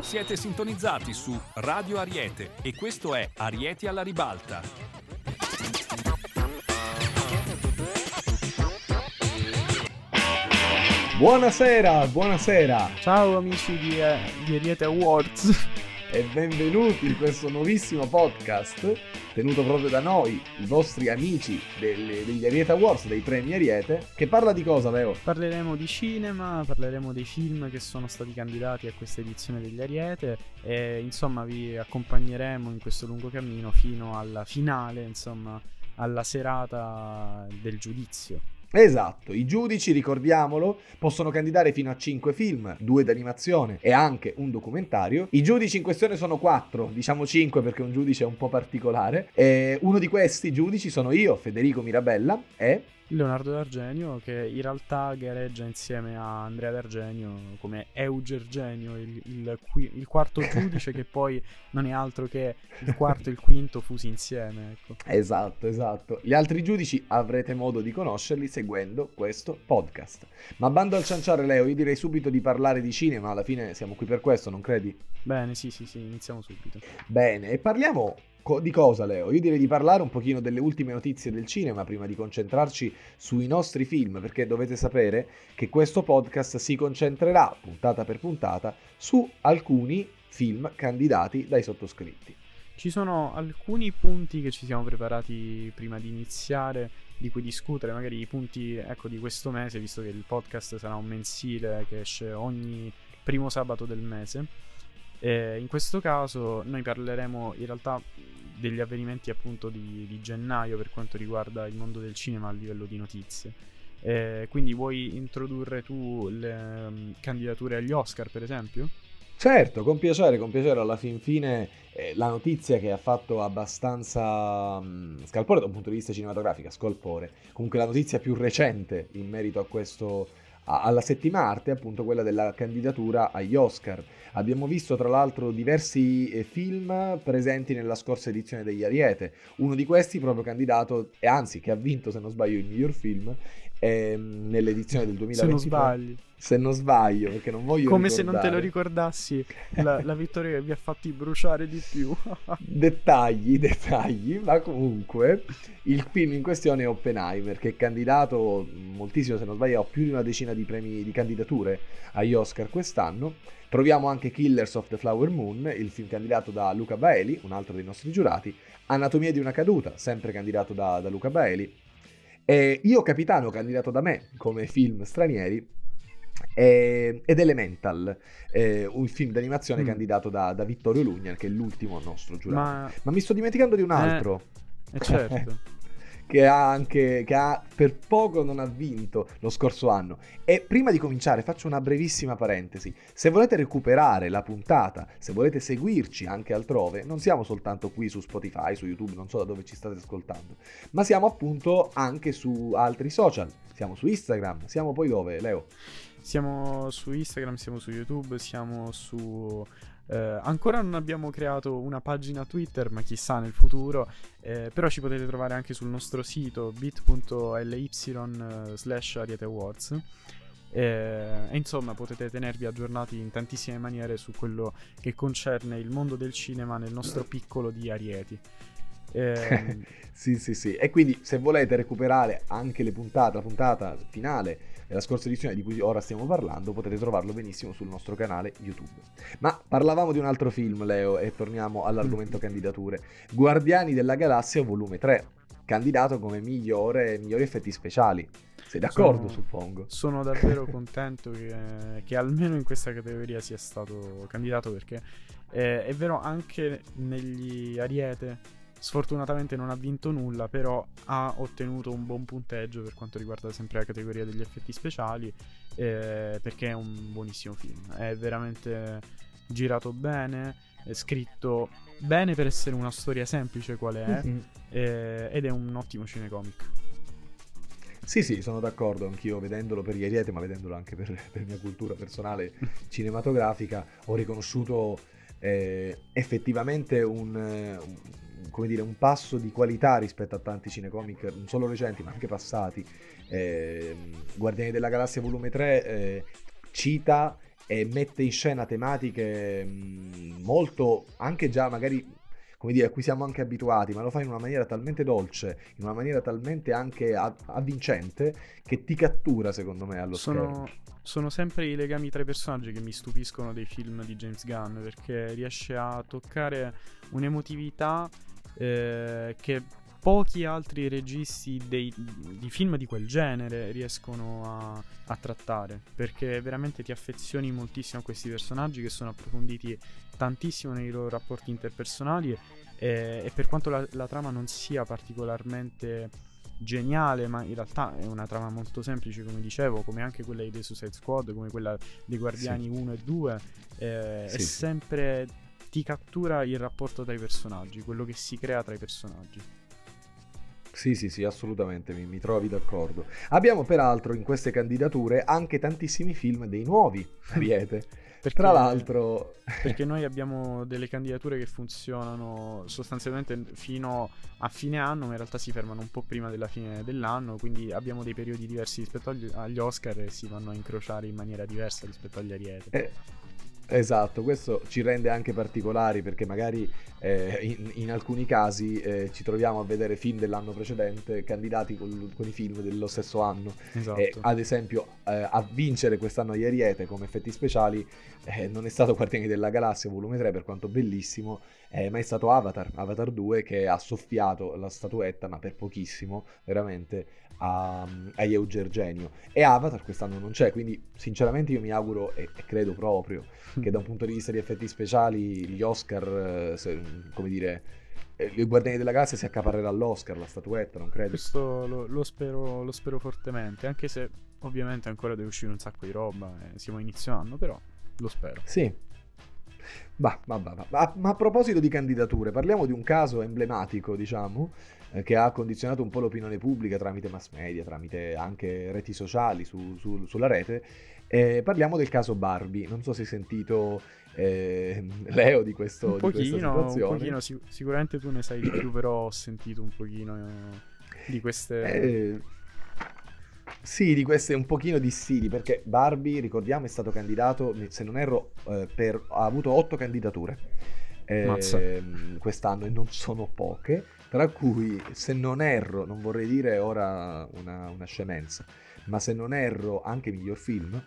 Siete sintonizzati su Radio Ariete e questo è Arieti alla ribalta. Buonasera, buonasera Ciao amici di, eh, di Ariete Awards. E benvenuti in questo nuovissimo podcast tenuto proprio da noi, i vostri amici delle- degli Ariete Awards, dei premi Ariete, che parla di cosa, Leo? Parleremo di cinema, parleremo dei film che sono stati candidati a questa edizione degli Ariete e insomma vi accompagneremo in questo lungo cammino fino alla finale, insomma, alla serata del giudizio. Esatto, i giudici, ricordiamolo, possono candidare fino a 5 film, 2 d'animazione e anche un documentario. I giudici in questione sono 4, diciamo 5 perché un giudice è un po' particolare. E uno di questi giudici sono io, Federico Mirabella, e Leonardo D'Argenio che in realtà gareggia insieme a Andrea D'Argenio come Eugergenio, il, il qui- il quarto giudice che poi non è altro che il quarto e il quinto fusi insieme. Ecco. Esatto, esatto. Gli altri giudici avrete modo di conoscerli seguendo questo podcast. Ma bando al cianciare, Leo, io direi subito di parlare di cinema, alla fine siamo qui per questo, non credi? Bene, sì, sì, sì, iniziamo subito. Bene, e parliamo co- di cosa, Leo? Io direi di parlare un pochino delle ultime notizie del cinema prima di concentrarci sui nostri film, perché dovete sapere che questo podcast si concentrerà, puntata per puntata, su alcuni film candidati dai sottoscritti. Ci sono alcuni punti che ci siamo preparati prima di iniziare, di cui discutere, magari i punti ecco, di questo mese, visto che il podcast sarà un mensile che esce ogni primo sabato del mese. E in questo caso noi parleremo in realtà degli avvenimenti appunto di, di gennaio per quanto riguarda il mondo del cinema a livello di notizie. E quindi vuoi introdurre tu le mm, candidature agli Oscar, per esempio? Certo, con piacere, con piacere alla fin fine eh, la notizia che ha fatto abbastanza mh, scalpore da un punto di vista cinematografico, scalpore, comunque la notizia più recente in merito a questo, alla settima arte appunto quella della candidatura agli Oscar. Abbiamo visto tra l'altro diversi eh, film presenti nella scorsa edizione degli Ariete, uno di questi proprio candidato, e anzi che ha vinto se non sbaglio il miglior film, ehm, nell'edizione del 2023. Se non sbagli. Se non sbaglio, perché non voglio Come se non te lo ricordare. ricordassi la, la vittoria che vi ha fatti bruciare di più. Dettagli, dettagli, ma comunque il film in questione è Oppenheimer, che è candidato moltissimo, se non sbaglio, a più di una decina di premi di candidature agli Oscar quest'anno. Troviamo anche Killers of the Flower Moon, il film candidato da Luca Baeli, un altro dei nostri giurati, Anatomia di una caduta, sempre candidato da, da Luca Baeli, e Io Capitano, candidato da me come film stranieri, e- ed Elemental, eh, un film d'animazione Mm. candidato da, da Vittorio Lugner, che è l'ultimo nostro giurato. Ma Ma mi sto dimenticando di un altro. eh, certo. che ha anche che ha per poco non ha vinto lo scorso anno. E prima di cominciare faccio una brevissima parentesi. Se volete recuperare la puntata, se volete seguirci anche altrove, non siamo soltanto qui su Spotify, su YouTube, non so da dove ci state ascoltando, ma siamo appunto anche su altri social. Siamo su Instagram, siamo poi dove, Leo? Siamo su Instagram, siamo su YouTube, siamo su... eh, ancora non abbiamo creato una pagina Twitter, ma chissà nel futuro. eh, però ci potete trovare anche sul nostro sito bit.ly slash Ariete Awards. Eh, e insomma potete tenervi aggiornati in tantissime maniere su quello che concerne il mondo del cinema nel nostro piccolo di Arieti. Ehm, sì, sì, sì. E quindi se volete recuperare anche le puntate, la puntata finale della scorsa edizione di cui ora stiamo parlando, potete trovarlo benissimo sul nostro canale YouTube. Ma parlavamo di un altro film, Leo, e torniamo all'argomento candidature. Guardiani della Galassia volume 3, candidato come migliore, migliori effetti speciali. Sei d'accordo, Sono- suppongo? Sono davvero contento che, che almeno in questa categoria sia stato candidato perché eh, è vero anche negli Ariete sfortunatamente non ha vinto nulla però ha ottenuto un buon punteggio per quanto riguarda sempre la categoria degli effetti speciali eh, perché è un buonissimo film è veramente girato bene è scritto bene per essere una storia semplice quale è Mhm. eh, ed è un ottimo cinecomic Sì, sì, sono d'accordo anch'io vedendolo per gli Ariete, ma vedendolo anche per, per mia cultura personale cinematografica, ho riconosciuto eh, effettivamente un, eh, un- come dire, un passo di qualità rispetto a tanti cinecomic, non solo recenti, ma anche passati. Eh, Guardiani della Galassia volume 3 eh, cita e mette in scena tematiche mh, molto, anche già magari come dire, a cui siamo anche abituati, ma lo fa in una maniera talmente dolce, in una maniera talmente anche avvincente, che ti cattura, secondo me, allo sono, schermo. Sono sempre i legami tra i personaggi che mi stupiscono dei film di James Gunn, perché riesce a toccare un'emotività eh, che pochi altri registi dei, di film di quel genere riescono a, a, trattare perché veramente ti affezioni moltissimo a questi personaggi che sono approfonditi tantissimo nei loro rapporti interpersonali e, e per quanto la, la, trama non sia particolarmente geniale ma in realtà è una trama molto semplice come dicevo come anche quella di The Suicide Squad come quella dei Guardiani sì. 1 e 2 eh, sì. è sempre ti cattura il rapporto tra i personaggi quello che si crea tra i personaggi sì, sì, sì, assolutamente, mi, mi, trovi d'accordo. Abbiamo peraltro in queste candidature anche tantissimi film dei nuovi Ariete. Perché, Tra l'altro... perché noi abbiamo delle candidature che funzionano sostanzialmente fino a fine anno, ma in realtà si fermano un po' prima della fine dell'anno, quindi abbiamo dei periodi diversi rispetto agli, agli Oscar e si vanno a incrociare in maniera diversa rispetto agli Ariete. Eh, Esatto, questo ci rende anche particolari perché magari eh, in, in, alcuni casi eh, ci troviamo a vedere film dell'anno precedente candidati con, con i film dello stesso anno. Esatto. Eh, ad esempio, a vincere quest'anno gli Ariete come effetti speciali eh, non è stato Guardiani della Galassia volume 3 per quanto bellissimo, eh, ma è stato Avatar, Avatar 2 che ha soffiato la statuetta, ma per pochissimo, veramente, a, a Eugergenio. E Avatar quest'anno non c'è, quindi sinceramente io mi auguro e, e credo proprio che da un punto di vista di effetti speciali gli Oscar, eh, se, come dire, eh, il Guardiani della Galassia si accaparrerà all'Oscar, la statuetta, non credo. Questo lo, lo, spero, lo spero fortemente, anche se ovviamente ancora deve uscire un sacco di roba, eh, siamo inizio anno, però lo spero. Sì. Bah, bah, bah, ma, ma, a proposito di candidature, parliamo di un caso emblematico, diciamo, eh, che ha condizionato un po' l'opinione pubblica tramite mass media, tramite anche reti sociali su, su, sulla rete. Eh, parliamo del caso Barbie. Non so se hai sentito eh, Leo di, questo, un pochino, di Un pochino, sic- sicuramente tu ne sai di più, però ho sentito un pochino eh, di queste... Sì, di queste un pochino dissidi, perché Barbie, ricordiamo, è stato candidato, se non erro, eh, per, ha avuto otto candidature. Eh, quest'anno e non sono poche, tra cui, se non erro, non vorrei dire ora una, una scemenza, ma se non erro anche miglior film,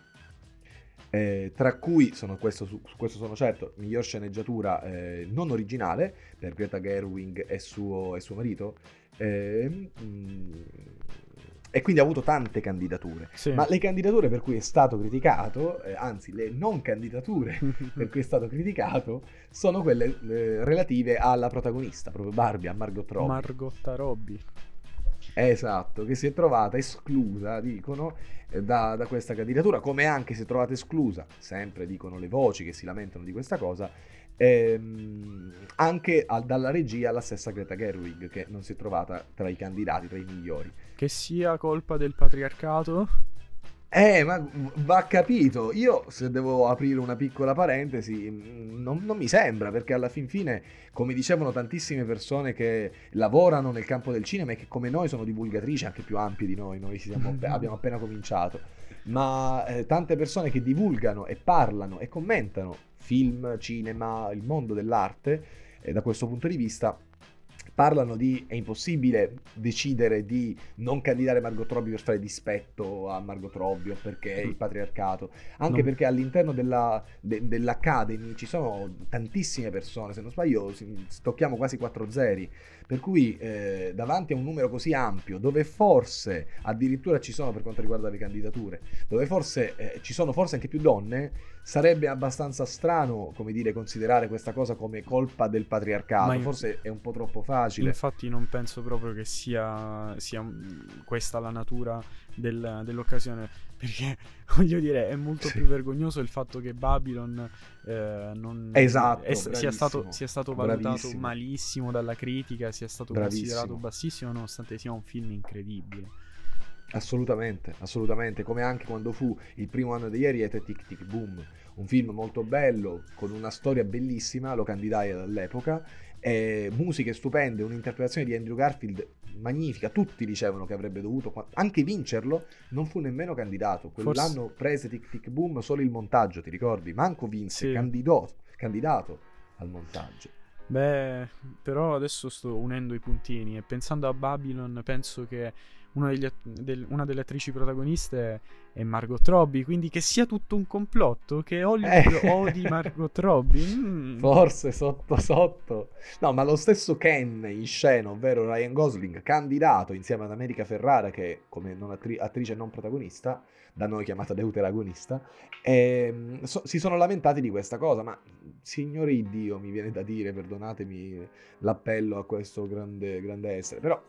eh, tra cui, sono questo, su, questo sono certo, miglior sceneggiatura eh, non originale per Greta Gerwig e suo, e suo marito, eh, mh, e quindi ha avuto tante candidature. Sì. Ma le candidature per cui è stato criticato, eh, anzi le non candidature per cui è stato criticato, sono quelle eh, relative alla protagonista, proprio Barbie, a Margot Robbie. Margot Robbie. Esatto, che si è trovata esclusa, dicono, eh, da, da, questa candidatura, come anche si è trovata esclusa, sempre dicono le voci che si lamentano di questa cosa, ehm, anche al, dalla regia la stessa Greta Gerwig, che non si è trovata tra i candidati, tra i migliori. Che sia colpa del patriarcato? Eh, ma va capito. Io, se devo aprire una piccola parentesi, mm, non, non, mi sembra, perché alla fin fine, come dicevano tantissime persone che lavorano nel campo del cinema e che come noi sono divulgatrici, anche più ampie di noi, noi siamo, abbiamo appena cominciato, ma eh, tante persone che divulgano e parlano e commentano film, cinema, il mondo dell'arte, eh, da questo punto di vista, parlano di è impossibile decidere di non candidare Margot Robbie per fare dispetto a Margot Robbie o perché il patriarcato, anche no. perché all'interno della, de, dell'Academy ci sono tantissime persone, se non sbaglio tocchiamo quasi 4 zeri, per cui eh, davanti a un numero così ampio, dove forse addirittura ci sono per quanto riguarda le candidature, dove forse eh, ci sono forse anche più donne, sarebbe abbastanza strano, come dire, considerare questa cosa come colpa del patriarcato. In... Forse è un po' troppo facile. Infatti, non penso proprio che sia, sia questa la natura del, dell'occasione. Perché voglio dire, è molto sì. più vergognoso il fatto che Babylon eh, non esatto, è, sia, stato, sia, stato, valutato bravissimo. malissimo dalla critica, sia stato bravissimo. considerato bassissimo, nonostante sia un film incredibile. Assolutamente, assolutamente, come anche quando fu il primo anno di Ariete Tic Tic Boom, un film molto bello, con una storia bellissima, lo candidai all'epoca musiche stupende, un'interpretazione di Andrew Garfield magnifica, tutti dicevano che avrebbe dovuto anche vincerlo, non fu nemmeno candidato. Quell'anno Forse... prese Tic Tic Boom solo il montaggio, ti ricordi? Manco vinse, sì. candidò, candidato al montaggio. Beh, però adesso sto unendo i puntini e pensando a Babylon penso che una, degli, del, una, delle attrici protagoniste è Margot Robbie, quindi che sia tutto un complotto, che Hollywood eh. odi Margot Robbie. Mm. Forse sotto sotto. No, ma lo stesso Ken in scena, ovvero Ryan Gosling, candidato insieme ad America Ferrara, che come non attri- attrice non protagonista, da noi chiamata deuteragonista, e, so, si sono lamentati di questa cosa, ma signori Dio mi viene da dire, perdonatemi l'appello a questo grande, grande essere, però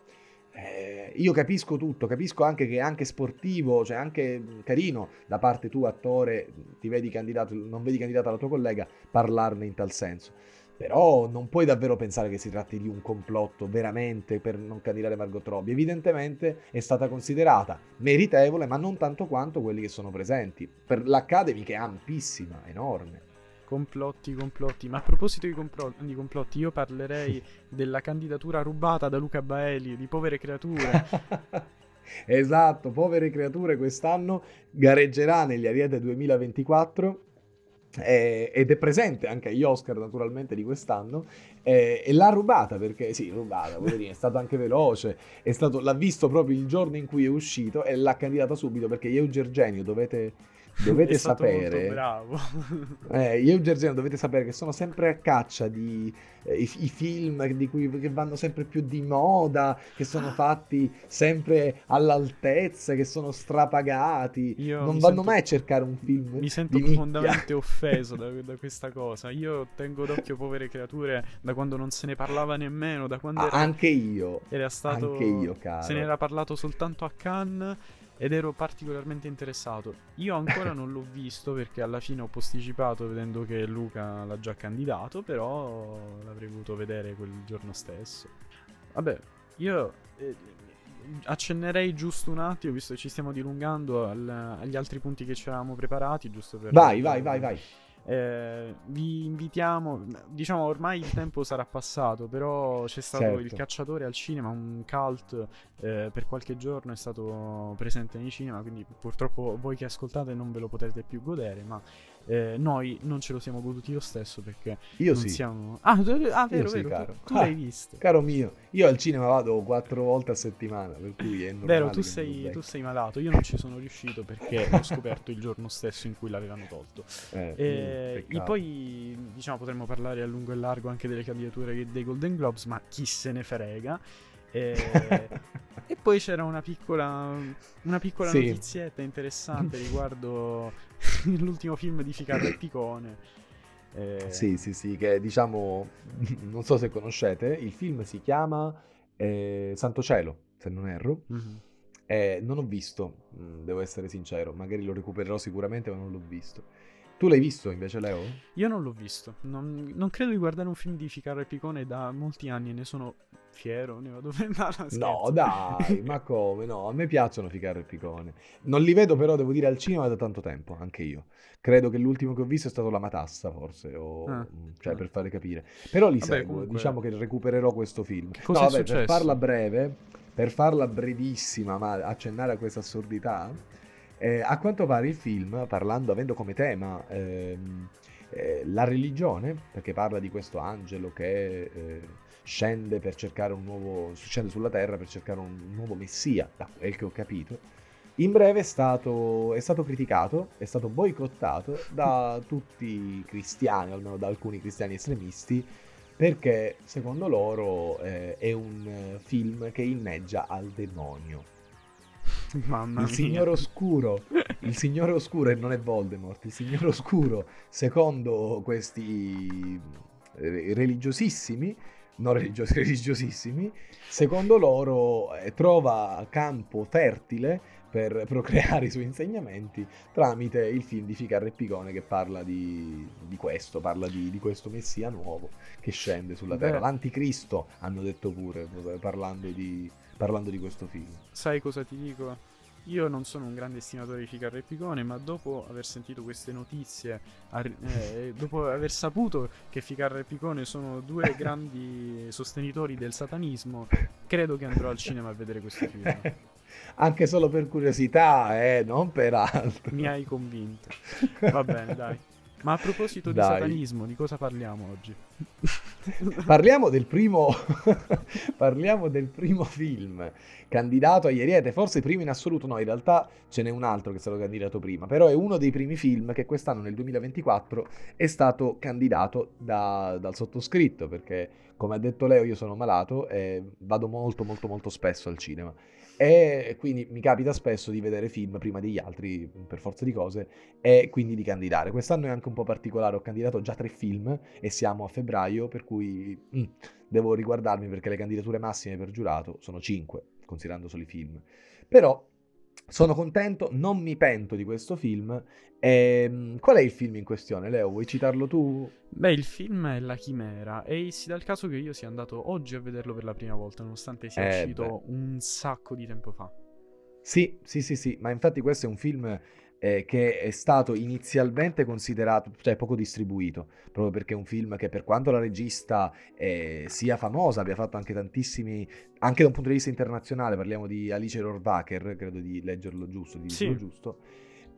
eh, io capisco tutto, capisco anche che è anche sportivo, cioè anche carino da parte tua, attore, ti vedi candidato, non vedi candidata la tua collega, parlarne in tal senso. Però non puoi davvero pensare che si tratti di un complotto veramente per non candidare Margot Robbie. Evidentemente è stata considerata meritevole, ma non tanto quanto quelli che sono presenti. Per l'Academy che è ampissima, enorme. Complotti, complotti. Ma a proposito di, complo- di complotti, io parlerei della candidatura rubata da Luca Baeli di Povere Creature. esatto, Povere Creature quest'anno gareggerà negli Ariete 2024 eh, ed è presente anche agli Oscar naturalmente di quest'anno eh, e l'ha rubata perché sì rubata è stato anche veloce è stato, l'ha visto proprio il giorno in cui è uscito e l'ha candidata subito perché Eugenio dovete dovete sapere. bravo. eh, io e Gergeno dovete sapere che sono sempre a caccia di eh, i, i, film di cui, che vanno sempre più di moda, che sono ah. fatti sempre all'altezza, che sono strapagati. Io non vanno sento, mai a cercare un film. Mi sento profondamente offeso da, da, questa cosa. Io tengo d'occhio povere creature da quando non se ne parlava nemmeno. Da quando ah, era, anche io. Era stato. Anche io, caro. Se ne era parlato soltanto a Cannes ed ero particolarmente interessato. Io ancora non l'ho visto perché alla fine ho posticipato vedendo che Luca l'ha già candidato, però l'avrei voluto vedere quel giorno stesso. Vabbè, io eh, accennerei giusto un attimo, visto che ci stiamo dilungando, al, agli altri punti che ci eravamo preparati, giusto per... Vai, vai, vai, vai. Eh, vi invitiamo, diciamo ormai il tempo sarà passato, però c'è stato certo. il cacciatore al cinema, un cult eh, per qualche giorno è stato presente nei cinema, quindi purtroppo voi che ascoltate non ve lo potrete più godere, ma eh, noi non ce lo siamo goduti lo stesso perché io sì. siamo... Ah, ah vero, vero, sì, caro. tu, tu ah, l'hai visto. Caro mio, io al cinema vado quattro volte a settimana, per cui è normale. Vero, tu sei, tu sei malato, io non ci sono riuscito perché l'ho scoperto il giorno stesso in cui l'avevano tolto. Eh, e, mm, e poi, diciamo, potremmo parlare a lungo e largo anche delle candidature dei Golden Globes, ma chi se ne frega. E, e, poi c'era una piccola, una piccola sì. notizietta interessante riguardo l'ultimo film di Ficarra e Picone. Eh... Sì, sì, sì, che diciamo, non so se conoscete, il film si chiama eh, Santo Cielo, se non erro. Mm-hmm. Eh, non ho visto, mm, devo essere sincero, magari lo recupererò sicuramente, ma non l'ho visto. Tu l'hai visto invece, Leo? Io non l'ho visto. Non, non credo di guardare un film di Ficarra e Picone da molti anni, ne sono fiero, ne vado per andare No, dai, ma come? No, a me piacciono Ficarra e Picone. Non li vedo però, devo dire, al cinema da tanto tempo, anche io. Credo che l'ultimo che ho visto è stato La Matassa, forse, o... ah, cioè ah. per fare capire. Però li vabbè, seguo, comunque... diciamo che recupererò questo film. Che cosa no, vabbè, per farla breve, per farla brevissima, ma accennare a questa assurdità eh, a quanto pare il film, parlando, avendo come tema ehm, eh, la religione, perché parla di questo angelo che eh, scende per cercare un nuovo, scende sulla terra per cercare un nuovo messia, da quel che ho capito, in breve è stato, è stato criticato, è stato boicottato da tutti i cristiani, o almeno da alcuni cristiani estremisti, perché secondo loro eh, è un film che inneggia al demonio. Mamma il mia. Signore Oscuro, il Signore Oscuro e non è Voldemort, il Signore Oscuro, secondo questi eh, religiosissimi, non religiosi, religiosissimi, secondo loro eh, trova campo fertile per procreare i suoi insegnamenti tramite il film di Ficarra e Picone che parla di, di questo, parla di, di, questo messia nuovo che scende sulla terra. Beh. L'anticristo hanno detto pure, parlando di, parlando di questo film. Sai cosa ti dico? Io non sono un grande estimatore di Ficarra e Picone, ma dopo aver sentito queste notizie, eh, dopo aver saputo che Ficarra e Picone sono due grandi sostenitori del satanismo, credo che andrò al cinema a vedere questo film. Anche solo per curiosità, eh, non per altro. Mi hai convinto. Va bene, dai. Ma a proposito Dai. di satanismo, di cosa parliamo oggi? parliamo, del primo... parliamo del primo film candidato a Ieriete, forse primo in assoluto, no, in realtà ce n'è un altro che è stato candidato prima, però è uno dei primi film che quest'anno nel 2024 è stato candidato da, dal sottoscritto, perché come ha detto Leo io sono malato e vado molto molto molto spesso al cinema e quindi mi capita spesso di vedere film prima degli altri, per forza di cose, e quindi di candidare. Quest'anno è anche un po' particolare, ho candidato già tre film e siamo a febbraio, per cui mm, devo riguardarmi perché le candidature massime per giurato sono cinque, considerando solo i film. Però sono contento, non mi pento di questo film. E, ehm, qual è il film in questione, Leo? Vuoi citarlo tu? Beh, il film è La Chimera e si dà il caso che io sia andato oggi a vederlo per la prima volta, nonostante sia eh, uscito beh. un sacco di tempo fa. Sì, sì, sì, sì, ma infatti questo è un film eh, che è stato inizialmente considerato, cioè poco distribuito, proprio perché è un film che per quanto la regista eh, sia famosa, abbia fatto anche tantissimi, anche da un punto di vista internazionale, parliamo di Alice Rohrwacher, credo di leggerlo giusto, di dirlo sì. giusto,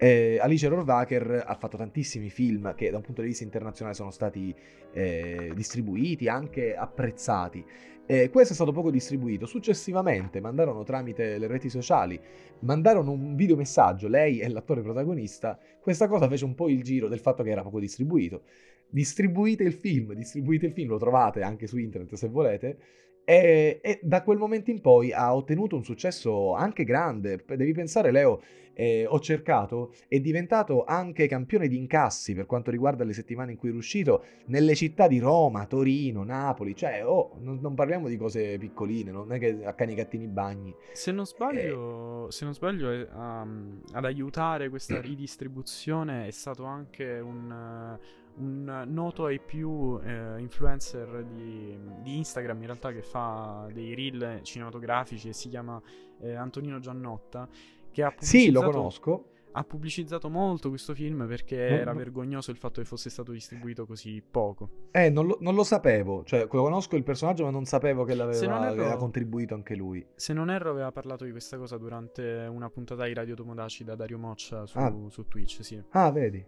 eh, Alice Rohrwacher ha fatto tantissimi film che da un punto di vista internazionale sono stati eh, distribuiti, anche apprezzati. Eh, questo è stato poco distribuito. Successivamente mandarono tramite le reti sociali, mandarono un videomessaggio, lei e l'attore protagonista. Questa cosa fece un po' il giro del fatto che era poco distribuito. Distribuite il film, distribuite il film, lo trovate anche su internet se volete. E, e, da quel momento in poi ha ottenuto un successo anche grande. Devi pensare, Leo, eh, ho cercato, è diventato anche campione di incassi per quanto riguarda le settimane in cui è uscito nelle città di Roma, Torino, Napoli. Cioè, oh, non, non parliamo di cose piccoline, non è che a cani gattini bagni. Se non sbaglio, eh, se non sbaglio um, ad aiutare questa ridistribuzione è stato anche un. Uh, un noto ai più eh, influencer di, di, Instagram in realtà che fa dei reel cinematografici e si chiama eh, Antonino Giannotta che ha Sì, lo conosco. Ha pubblicizzato molto questo film perché non, era vergognoso il fatto che fosse stato distribuito così poco. Eh, non lo, non lo sapevo. Cioè, conosco il personaggio, ma non sapevo che, l'aveva, erro, contribuito anche lui. Se non erro, aveva parlato di questa cosa durante una puntata di Radio Tomodaci da Dario Moccia su, ah. su Twitch, sì. Ah, vedi.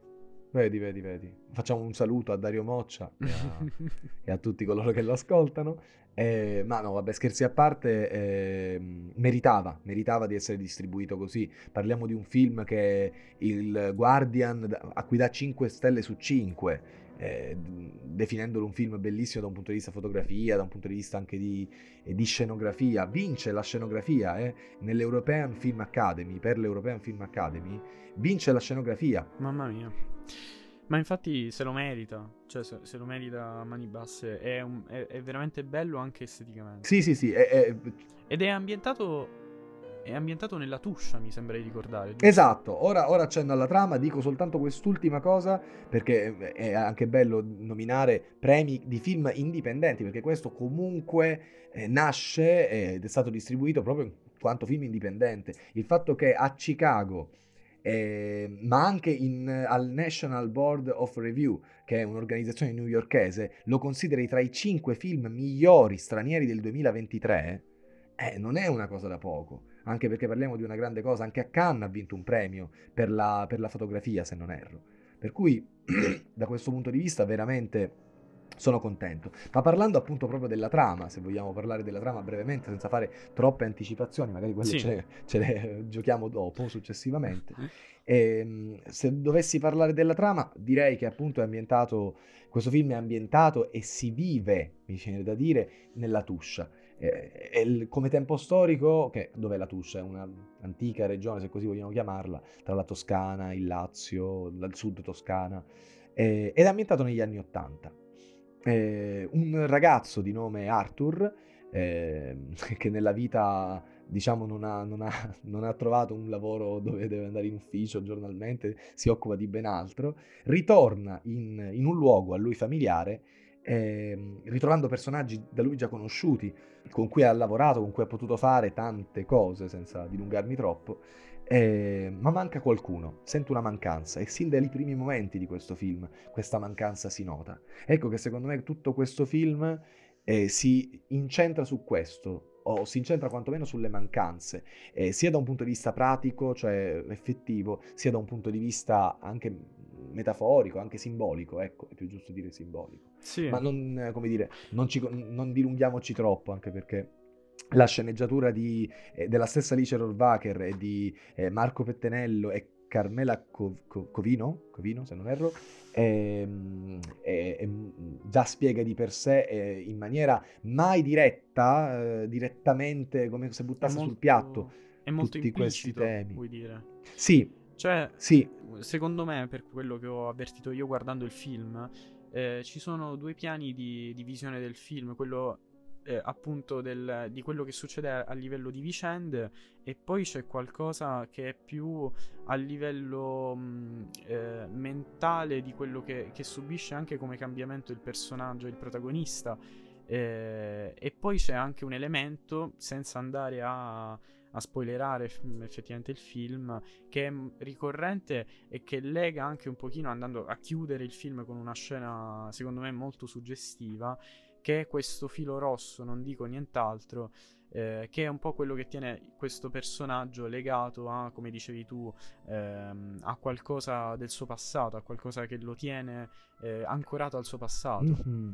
Vedi, vedi, vedi. Facciamo un saluto a Dario Moccia e a, e a tutti coloro che lo ascoltano. Eh, ma no, vabbè, scherzi a parte, eh, meritava, meritava di essere distribuito così. Parliamo di un film che il Guardian, a cui dà 5 stelle su 5, eh, definendolo un film bellissimo da un punto di vista fotografia, da un punto di vista anche di, di scenografia. Vince la scenografia eh, nell'European Film Academy, per l'European Film Academy, vince la scenografia. Mamma mia. Ma infatti se lo merita, cioè se, se lo merita a mani basse, è, un, è, è, veramente bello anche esteticamente. Sì, sì, sì. È, Ed è ambientato, è ambientato nella Tuscia, mi sembra di ricordare. Giusto? Esatto, ora, ora accenno alla trama, dico soltanto quest'ultima cosa, perché è anche bello nominare premi di film indipendenti, perché questo comunque eh, nasce ed è stato distribuito proprio in quanto film indipendente. Il fatto che a Chicago eh, ma anche in, al National Board of Review, che è un'organizzazione newyorkese, lo consideri tra i cinque film migliori stranieri del 2023, eh, non è una cosa da poco, anche perché parliamo di una grande cosa, anche a Cannes ha vinto un premio per la, per la fotografia, se non erro. Per cui, da questo punto di vista, veramente sono contento. Ma parlando appunto proprio della trama, se vogliamo parlare della trama brevemente, senza fare troppe anticipazioni, magari quelle sì. ce, le, ce, le, giochiamo dopo, successivamente. E, ehm, se dovessi parlare della trama, direi che appunto è ambientato, questo film è ambientato e si vive, mi viene da dire, nella Tuscia. Eh, come tempo storico, che, dove la Tuscia è un'antica regione, se così vogliamo chiamarla, tra la Toscana, il Lazio, il sud Toscana, eh, ed è ambientato negli anni Ottanta eh, un ragazzo di nome Arthur, eh, che nella vita diciamo non ha, non, ha, non ha, trovato un lavoro dove deve andare in ufficio giornalmente, si occupa di ben altro, ritorna in, in un luogo a lui familiare, eh, ritrovando personaggi da lui già conosciuti, con cui ha lavorato, con cui ha potuto fare tante cose, senza dilungarmi troppo, Eh, ma manca qualcuno, sento una mancanza e sin dai primi momenti di questo film questa mancanza si nota. Ecco che secondo me tutto questo film eh, si incentra su questo, o si incentra quantomeno sulle mancanze, eh, sia da un punto di vista pratico, cioè effettivo, sia da un punto di vista anche metaforico, anche simbolico, ecco, è più giusto dire simbolico. Sì. Ma non, come dire, non, ci, non dilunghiamoci troppo, anche perché la sceneggiatura di, eh, della stessa Alice Rohrwacher e di eh, Marco Pettenello e Carmela Covino, Covino se non erro, ehm, è, è, è, già spiega di per sé eh, in maniera mai diretta, eh, direttamente come se buttasse molto, sul piatto è molto tutti questi temi. Vuoi dire? Sì. Cioè, sì. secondo me, per quello che ho avvertito io guardando il film, eh, ci sono due piani di, di visione del film, quello eh, appunto del, di quello che succede a, livello di vicende e poi c'è qualcosa che è più a livello mh, eh, mentale di quello che, che, subisce anche come cambiamento il personaggio, il protagonista. Eh, e poi c'è anche un elemento senza andare a, a spoilerare effettivamente il film che è ricorrente e che lega anche un pochino andando a chiudere il film con una scena secondo me molto suggestiva che è questo filo rosso, non dico nient'altro, eh, che è un po' quello che tiene questo personaggio legato a, come dicevi tu, ehm, a qualcosa del suo passato, a qualcosa che lo tiene eh, ancorato al suo passato. Mm-hmm.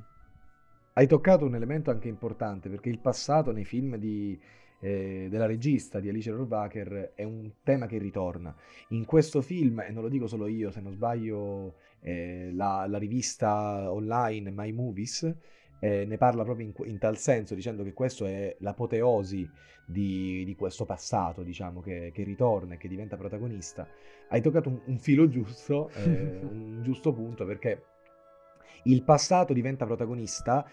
Hai toccato un elemento anche importante, perché il passato nei film di, eh, della regista di Alice Rohrwacher è un tema che ritorna. In questo film, e non lo dico solo io, se non sbaglio, eh, la, la, rivista online My Movies eh, ne parla proprio in, in, tal senso, dicendo che questo è l'apoteosi di, di questo passato, diciamo, che, che, ritorna e che diventa protagonista. Hai toccato un, un filo giusto, eh, un giusto punto, perché il passato diventa protagonista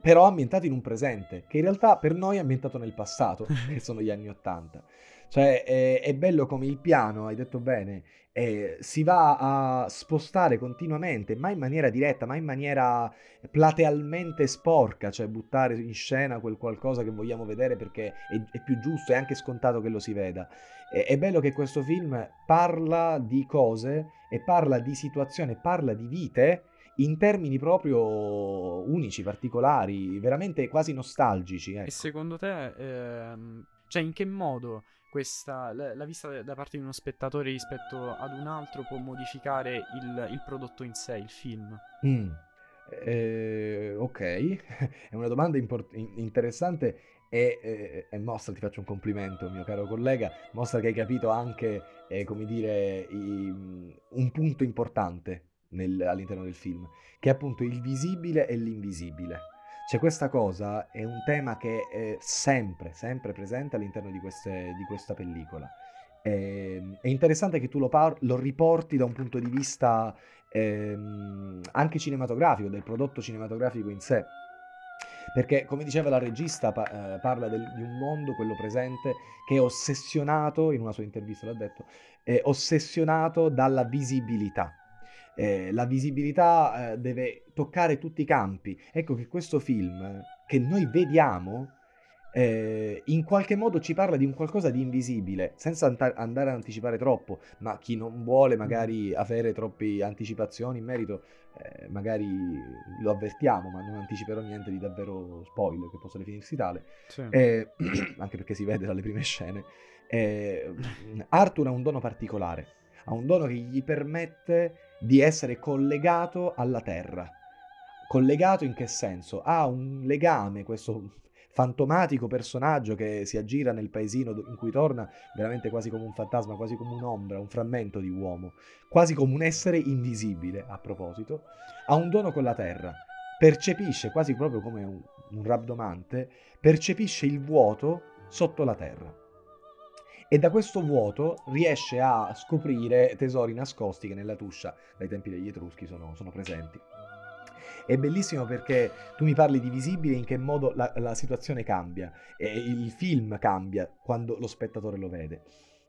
però ambientato in un presente, che in realtà per noi è ambientato nel passato, che sono gli anni Ottanta. Cioè è, è, bello come il piano, hai detto bene, eh, si va a spostare continuamente, ma in maniera diretta, ma in maniera platealmente sporca, cioè buttare in scena quel qualcosa che vogliamo vedere perché è, è più giusto, è anche scontato che lo si veda. È, è bello che questo film parla di cose e parla di situazioni, parla di vite in termini proprio unici, particolari, veramente quasi nostalgici. Ecco. E secondo te, ehm, cioè in che modo questa, la, la, vista da parte di uno spettatore rispetto ad un altro può modificare il, il prodotto in sé, il film? Mm. Eh, ok, è una domanda import- interessante e, e, e, mostra, ti faccio un complimento mio caro collega, mostra che hai capito anche, eh, come dire, i, un punto importante nel, all'interno del film, che è appunto il visibile e l'invisibile. Cioè questa cosa è un tema che è sempre, sempre presente all'interno di, queste, di questa pellicola. È, ehm, è, interessante che tu lo, par- lo, riporti da un punto di vista ehm, anche cinematografico, del prodotto cinematografico in sé. Perché, come diceva la regista, pa- eh, parla del, di un mondo, quello presente, che è ossessionato, in una sua intervista l'ha detto, è ossessionato dalla visibilità eh, la visibilità eh, deve toccare tutti i campi. Ecco che questo film che noi vediamo eh, in qualche modo ci parla di un qualcosa di invisibile, senza ant- andare ad anticipare troppo, ma chi non vuole magari avere troppe anticipazioni in merito, eh, magari lo avvertiamo, ma non anticiperò niente di davvero spoiler che possa definirsi tale, sì. eh, anche perché si vede dalle prime scene. Eh, Arthur ha un dono particolare, ha un dono che gli permette di essere collegato alla Terra. Collegato in che senso? Ha un legame, questo fantomatico personaggio che si aggira nel paesino in cui torna veramente quasi come un fantasma, quasi come un'ombra, un frammento di uomo, quasi come un essere invisibile, a proposito, ha un dono con la terra, percepisce quasi proprio come un, un rabdomante, percepisce il vuoto sotto la terra e da questo vuoto riesce a scoprire tesori nascosti che nella tuscia dai tempi degli Etruschi sono, sono presenti. È bellissimo perché tu mi parli di visibile in che modo la, la situazione cambia il film cambia quando lo spettatore lo vede.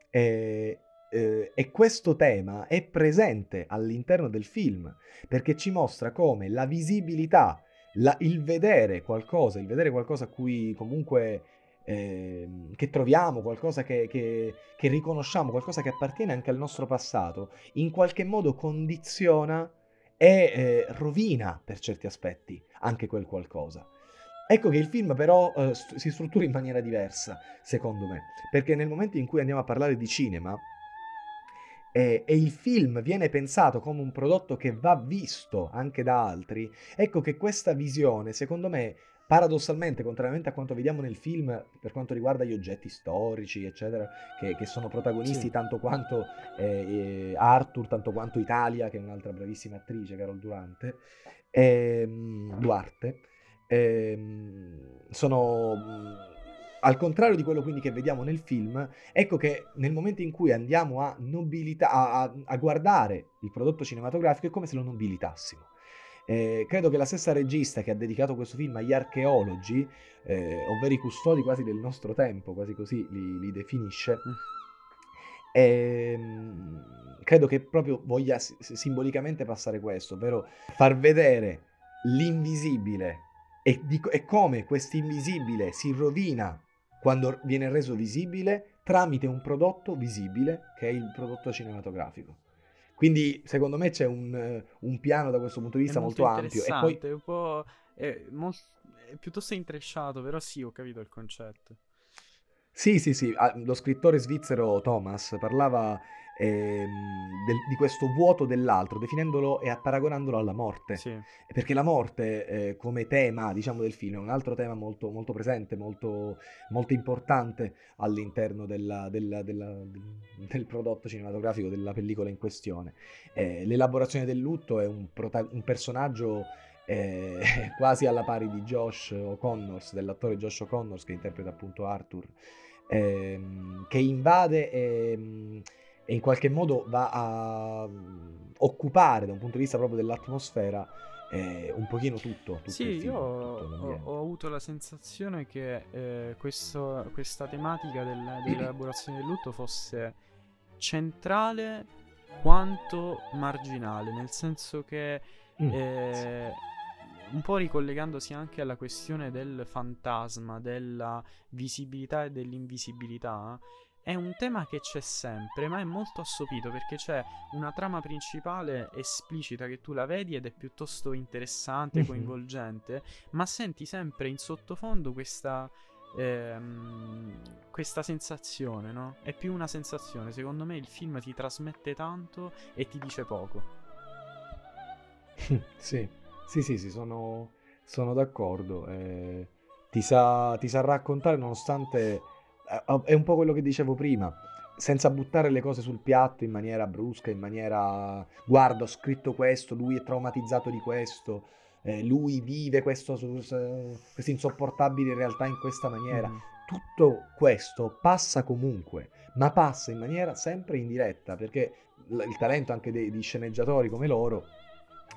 E, eh, e questo tema è presente all'interno del film perché ci mostra come la visibilità, la, il vedere qualcosa, il vedere qualcosa a cui comunque eh, che troviamo, qualcosa che, che, che, riconosciamo, qualcosa che appartiene anche al nostro passato, in qualche modo condiziona e eh, rovina per certi aspetti anche quel qualcosa. Ecco che il film però eh, st- si struttura in maniera diversa, secondo me, perché nel momento in cui andiamo a parlare di cinema e, e il film viene pensato come un prodotto che va visto anche da altri, ecco che questa visione, secondo me, paradossalmente, contrariamente a quanto vediamo nel film per quanto riguarda gli oggetti storici, eccetera, che, che sono protagonisti sì. tanto quanto eh, eh, Arthur, tanto quanto Italia, che è un'altra bravissima attrice, Carol Durante, ehm, Duarte, ehm, sono al contrario di quello quindi che vediamo nel film, ecco che nel momento in cui andiamo a, nobilita- a, a guardare il prodotto cinematografico è come se lo nobilitassimo. Eh, credo che la stessa regista che ha dedicato questo film agli archeologi, eh, ovvero i custodi quasi del nostro tempo, quasi così li, li definisce, ehm, credo che proprio voglia simbolicamente passare questo, ovvero far vedere l'invisibile e, di, e come questo invisibile si rovina quando viene reso visibile tramite un prodotto visibile che è il prodotto cinematografico. Quindi secondo me c'è un, un piano da questo punto di vista molto, molto ampio. E poi... È un po'... È, molto, è piuttosto intrecciato, però sì, ho capito il concetto. Sì, sì, sì, ah, lo scrittore svizzero Thomas parlava ehm, del, di questo vuoto dell'altro, definendolo e paragonandolo alla morte. Sì. Perché la morte, eh, come tema, diciamo, del film, è un altro tema molto, molto presente, molto, molto importante all'interno della, della, della, del prodotto cinematografico, della pellicola in questione. Eh, l'elaborazione del lutto è un, prota- un personaggio eh, quasi alla pari di Josh O'Connors, dell'attore Josh O'Connors che interpreta appunto Arthur, ehm, che invade ehm, e in qualche modo va a mm, occupare da un punto di vista proprio dell'atmosfera eh, un pochino tutto. tutto sì, film, io ho, ho, avuto la sensazione che eh, questo, questa tematica del, dell'elaborazione del lutto fosse centrale quanto marginale, nel senso che mm, eh, sì. un po' ricollegandosi anche alla questione del fantasma, della visibilità e dell'invisibilità, è un tema che c'è sempre, ma è molto assopito perché c'è una trama principale esplicita che tu la vedi ed è piuttosto interessante, mm-hmm. coinvolgente, ma senti sempre in sottofondo questa, ehm, questa sensazione, no? È più una sensazione. Secondo me il film ti trasmette tanto e ti dice poco. sì, sì, sì, sì, sono, sono d'accordo. Eh, ti, sa, ti sa raccontare nonostante è un po' quello che dicevo prima, senza buttare le cose sul piatto in maniera brusca, in maniera guarda ho scritto questo, lui è traumatizzato di questo, eh, lui vive questo, questa insopportabile realtà in questa maniera. Mm. Tutto questo passa comunque, ma passa in maniera sempre indiretta, perché il talento anche dei, di sceneggiatori come loro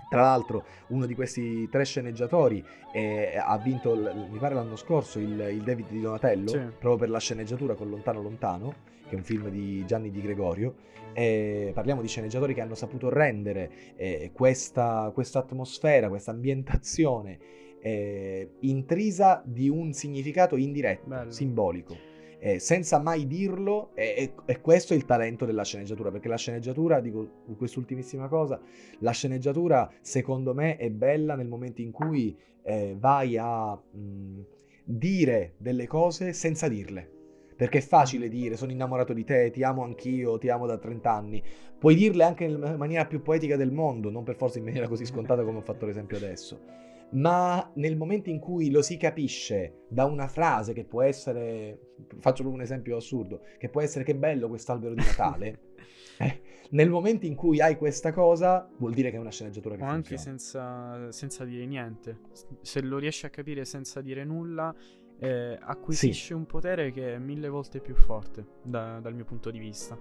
tra l'altro, uno di questi tre sceneggiatori eh, ha vinto, mi pare l'anno scorso, il, il David di Donatello, sì. proprio per la sceneggiatura con Lontano Lontano, che è un film di Gianni Di Gregorio. Eh, parliamo di sceneggiatori che hanno saputo rendere eh, questa atmosfera, questa ambientazione eh, intrisa di un significato indiretto, Bello. simbolico eh, senza mai dirlo, e, e, questo è il talento della sceneggiatura, perché la sceneggiatura, dico quest'ultimissima cosa, la sceneggiatura secondo me è bella nel momento in cui eh, vai a mh, dire delle cose senza dirle. Perché è facile dire sono innamorato di te, ti amo anch'io, ti amo da 30 anni. Puoi dirle anche in maniera più poetica del mondo, non per forza in maniera così scontata come ho fatto l'esempio adesso ma nel momento in cui lo si capisce da una frase che può essere, faccio proprio un esempio assurdo, che può essere che bello quest'albero di Natale, eh, nel momento in cui hai questa cosa vuol dire che è una sceneggiatura che o funziona. anche senza, senza, dire niente, se lo riesci a capire senza dire nulla, eh, acquisisce sì. un potere che è mille volte più forte da, dal mio punto di vista.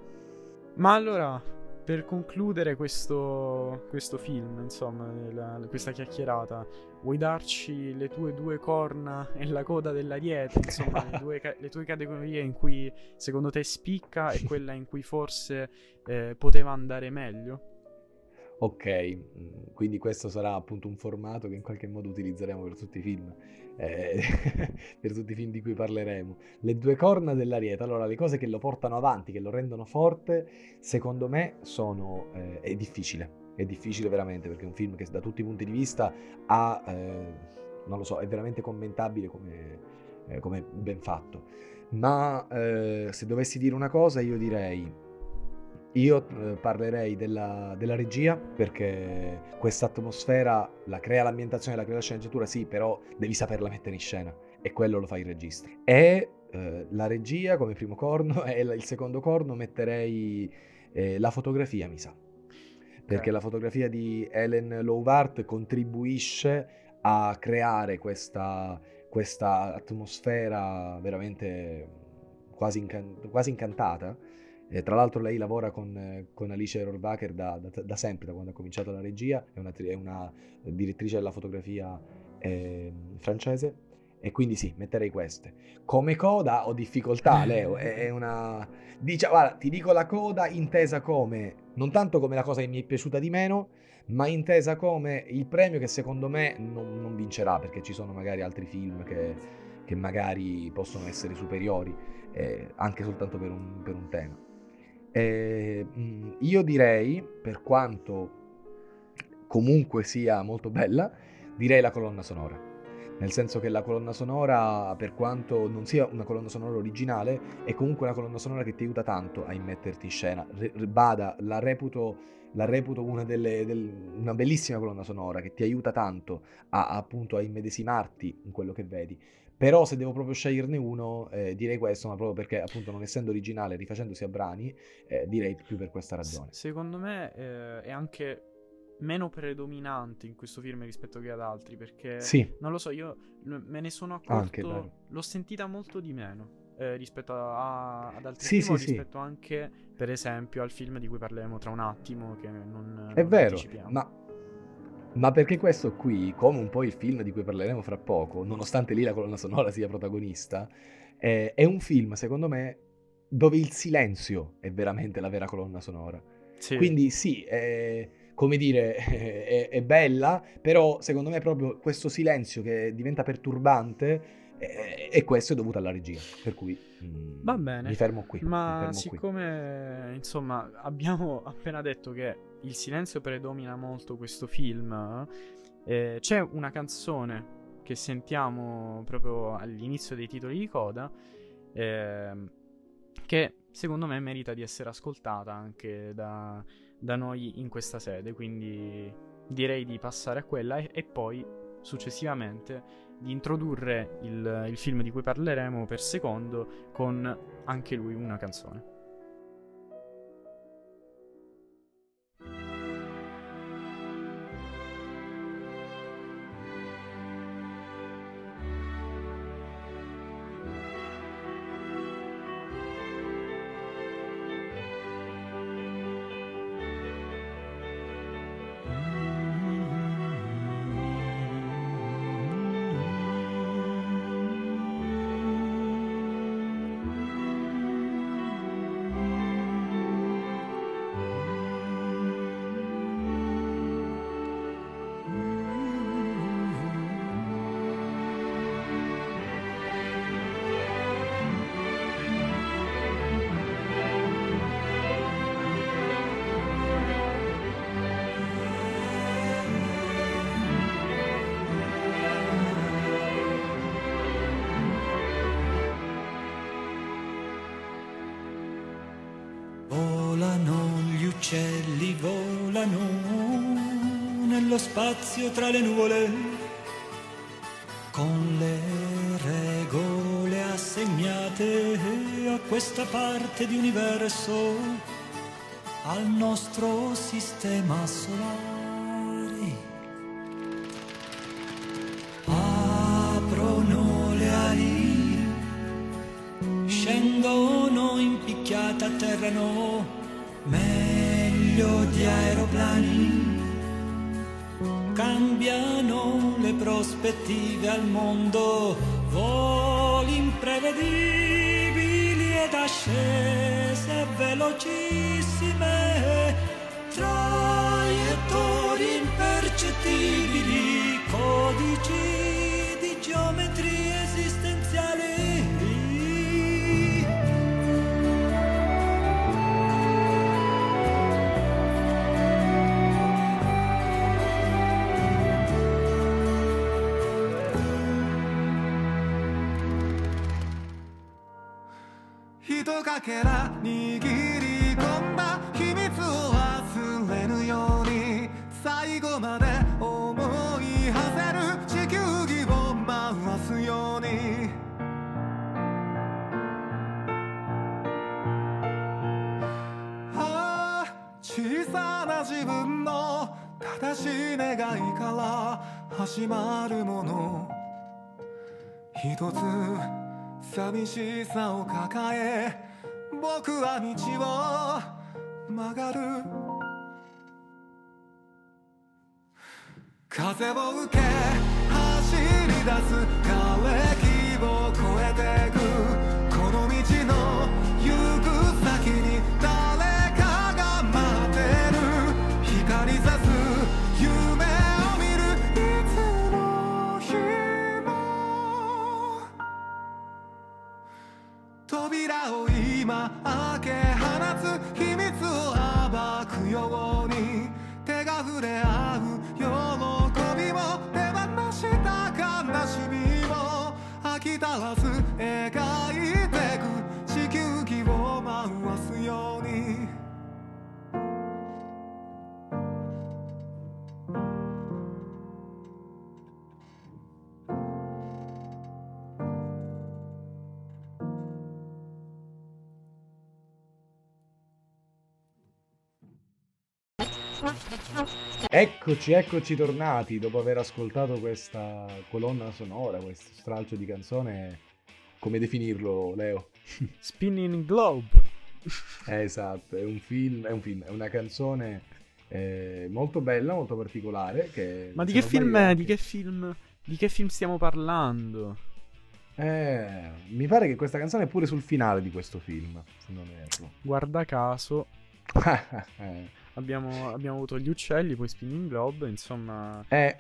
Ma allora, per concludere questo, questo film, insomma, la, questa chiacchierata, vuoi darci le tue due corna e la coda dell'ariete, insomma, le, due, le, tue categorie in cui secondo te spicca e quella in cui forse eh, poteva andare meglio? Ok, mm, quindi questo sarà appunto un formato che in qualche modo utilizzeremo per tutti i film, eh, per tutti i film di cui parleremo. Le due corna dell'ariete, allora le cose che lo portano avanti, che lo rendono forte, secondo me sono... Eh, è difficile, è difficile veramente perché è un film che da tutti i punti di vista ha, eh, non lo so, è veramente commentabile come, eh, come ben fatto. Ma eh, se dovessi dire una cosa io direi io eh, parlerei della, della, regia perché questa atmosfera la crea l'ambientazione, la crea la sceneggiatura, sì, però devi saperla mettere in scena e quello lo fa il regista. E eh, la regia come primo corno e il secondo corno metterei eh, la fotografia, mi sa. Perché okay. la fotografia di Ellen Lowart contribuisce a creare questa, questa atmosfera veramente quasi, incan- quasi incantata eh, tra l'altro lei lavora con, eh, con Alice Rohrwacher da, da, da, sempre, da quando ha cominciato la regia, è una, è una direttrice della fotografia eh, francese e quindi sì, metterei queste. Come coda ho difficoltà, Leo, è, una... Dice, guarda, ti dico la coda intesa come, non tanto come la cosa che mi è piaciuta di meno, ma intesa come il premio che secondo me non, non vincerà, perché ci sono magari altri film che, che magari possono essere superiori, eh, anche soltanto per un, per un tema. Eh, io direi, per quanto comunque sia molto bella, direi la colonna sonora. Nel senso che la colonna sonora, per quanto non sia una colonna sonora originale, è comunque una colonna sonora che ti aiuta tanto a immetterti in scena. bada, la reputo, la reputo una, delle, del, una, bellissima colonna sonora che ti aiuta tanto a, appunto a immedesimarti in quello che vedi. Però se devo proprio sceglierne uno, eh, direi questo, ma proprio perché appunto non essendo originale, rifacendosi a brani, eh, direi più per questa ragione. S- secondo me eh, è anche meno predominante in questo film rispetto che ad altri, perché sì. non lo so, io me ne sono accorto, l'ho sentita molto di meno. Eh, rispetto a, ad altri sì, film, sì, rispetto sì. anche, per esempio, al film di cui parleremo tra un attimo. Che non, è non vero, ma ma perché questo qui, come un po' il film di cui parleremo fra poco, nonostante lì la colonna sonora sia protagonista, eh, è un film, secondo me, dove il silenzio è veramente la vera colonna sonora. Sì. Quindi sì, è, come dire, è, è, bella, però secondo me proprio questo silenzio che diventa perturbante e questo è dovuto alla regia, per cui mm, va bene. Mi fermo qui. Ma fermo siccome qui. insomma abbiamo appena detto che il silenzio predomina molto questo film, eh, c'è una canzone che sentiamo proprio all'inizio dei titoli di coda eh, che secondo me merita di essere ascoltata anche da, da, noi in questa sede, quindi direi di passare a quella e, e poi successivamente di introdurre il, il film di cui parleremo per secondo con anche lui una canzone. Spazio tra le nuvole con le regole assegnate a questa parte di universo, al nostro sistema solare. Aprono le ali, scendono in picchiata, atterrano meglio di aeroplani cambiano le prospettive al mondo, voli imprevedibili ed ascese velocissime tra attori impercettibili, codici かけら握り込んだ秘密を忘れぬように最後まで思い馳せる地球儀を回すように。ああ小さな自分の正しい願いから始まるもの。一つ寂しさを抱え僕は道を曲がる風を受け走り出す枯れ木を越えてく。この道の行く先に誰かが待ってる。光さす夢を見るいつの日も扉を今開け放つ秘密を暴くように手が触れ合う喜びも手放した悲しみも飽き足らず笑顔 Eccoci, eccoci tornati dopo aver ascoltato questa colonna sonora, questo stralcio di canzone. Come definirlo, Leo? Spinning Globe. Eh, esatto, è un film, è un film, è una canzone eh, molto bella, molto particolare. Che, Ma di che film è? Di che film? Di che film stiamo parlando? Eh, mi pare che questa canzone è pure sul finale di questo film, se non erro. Guarda caso, Eh, abbiamo, abbiamo avuto gli uccelli, poi Spinning Globe, insomma... eh,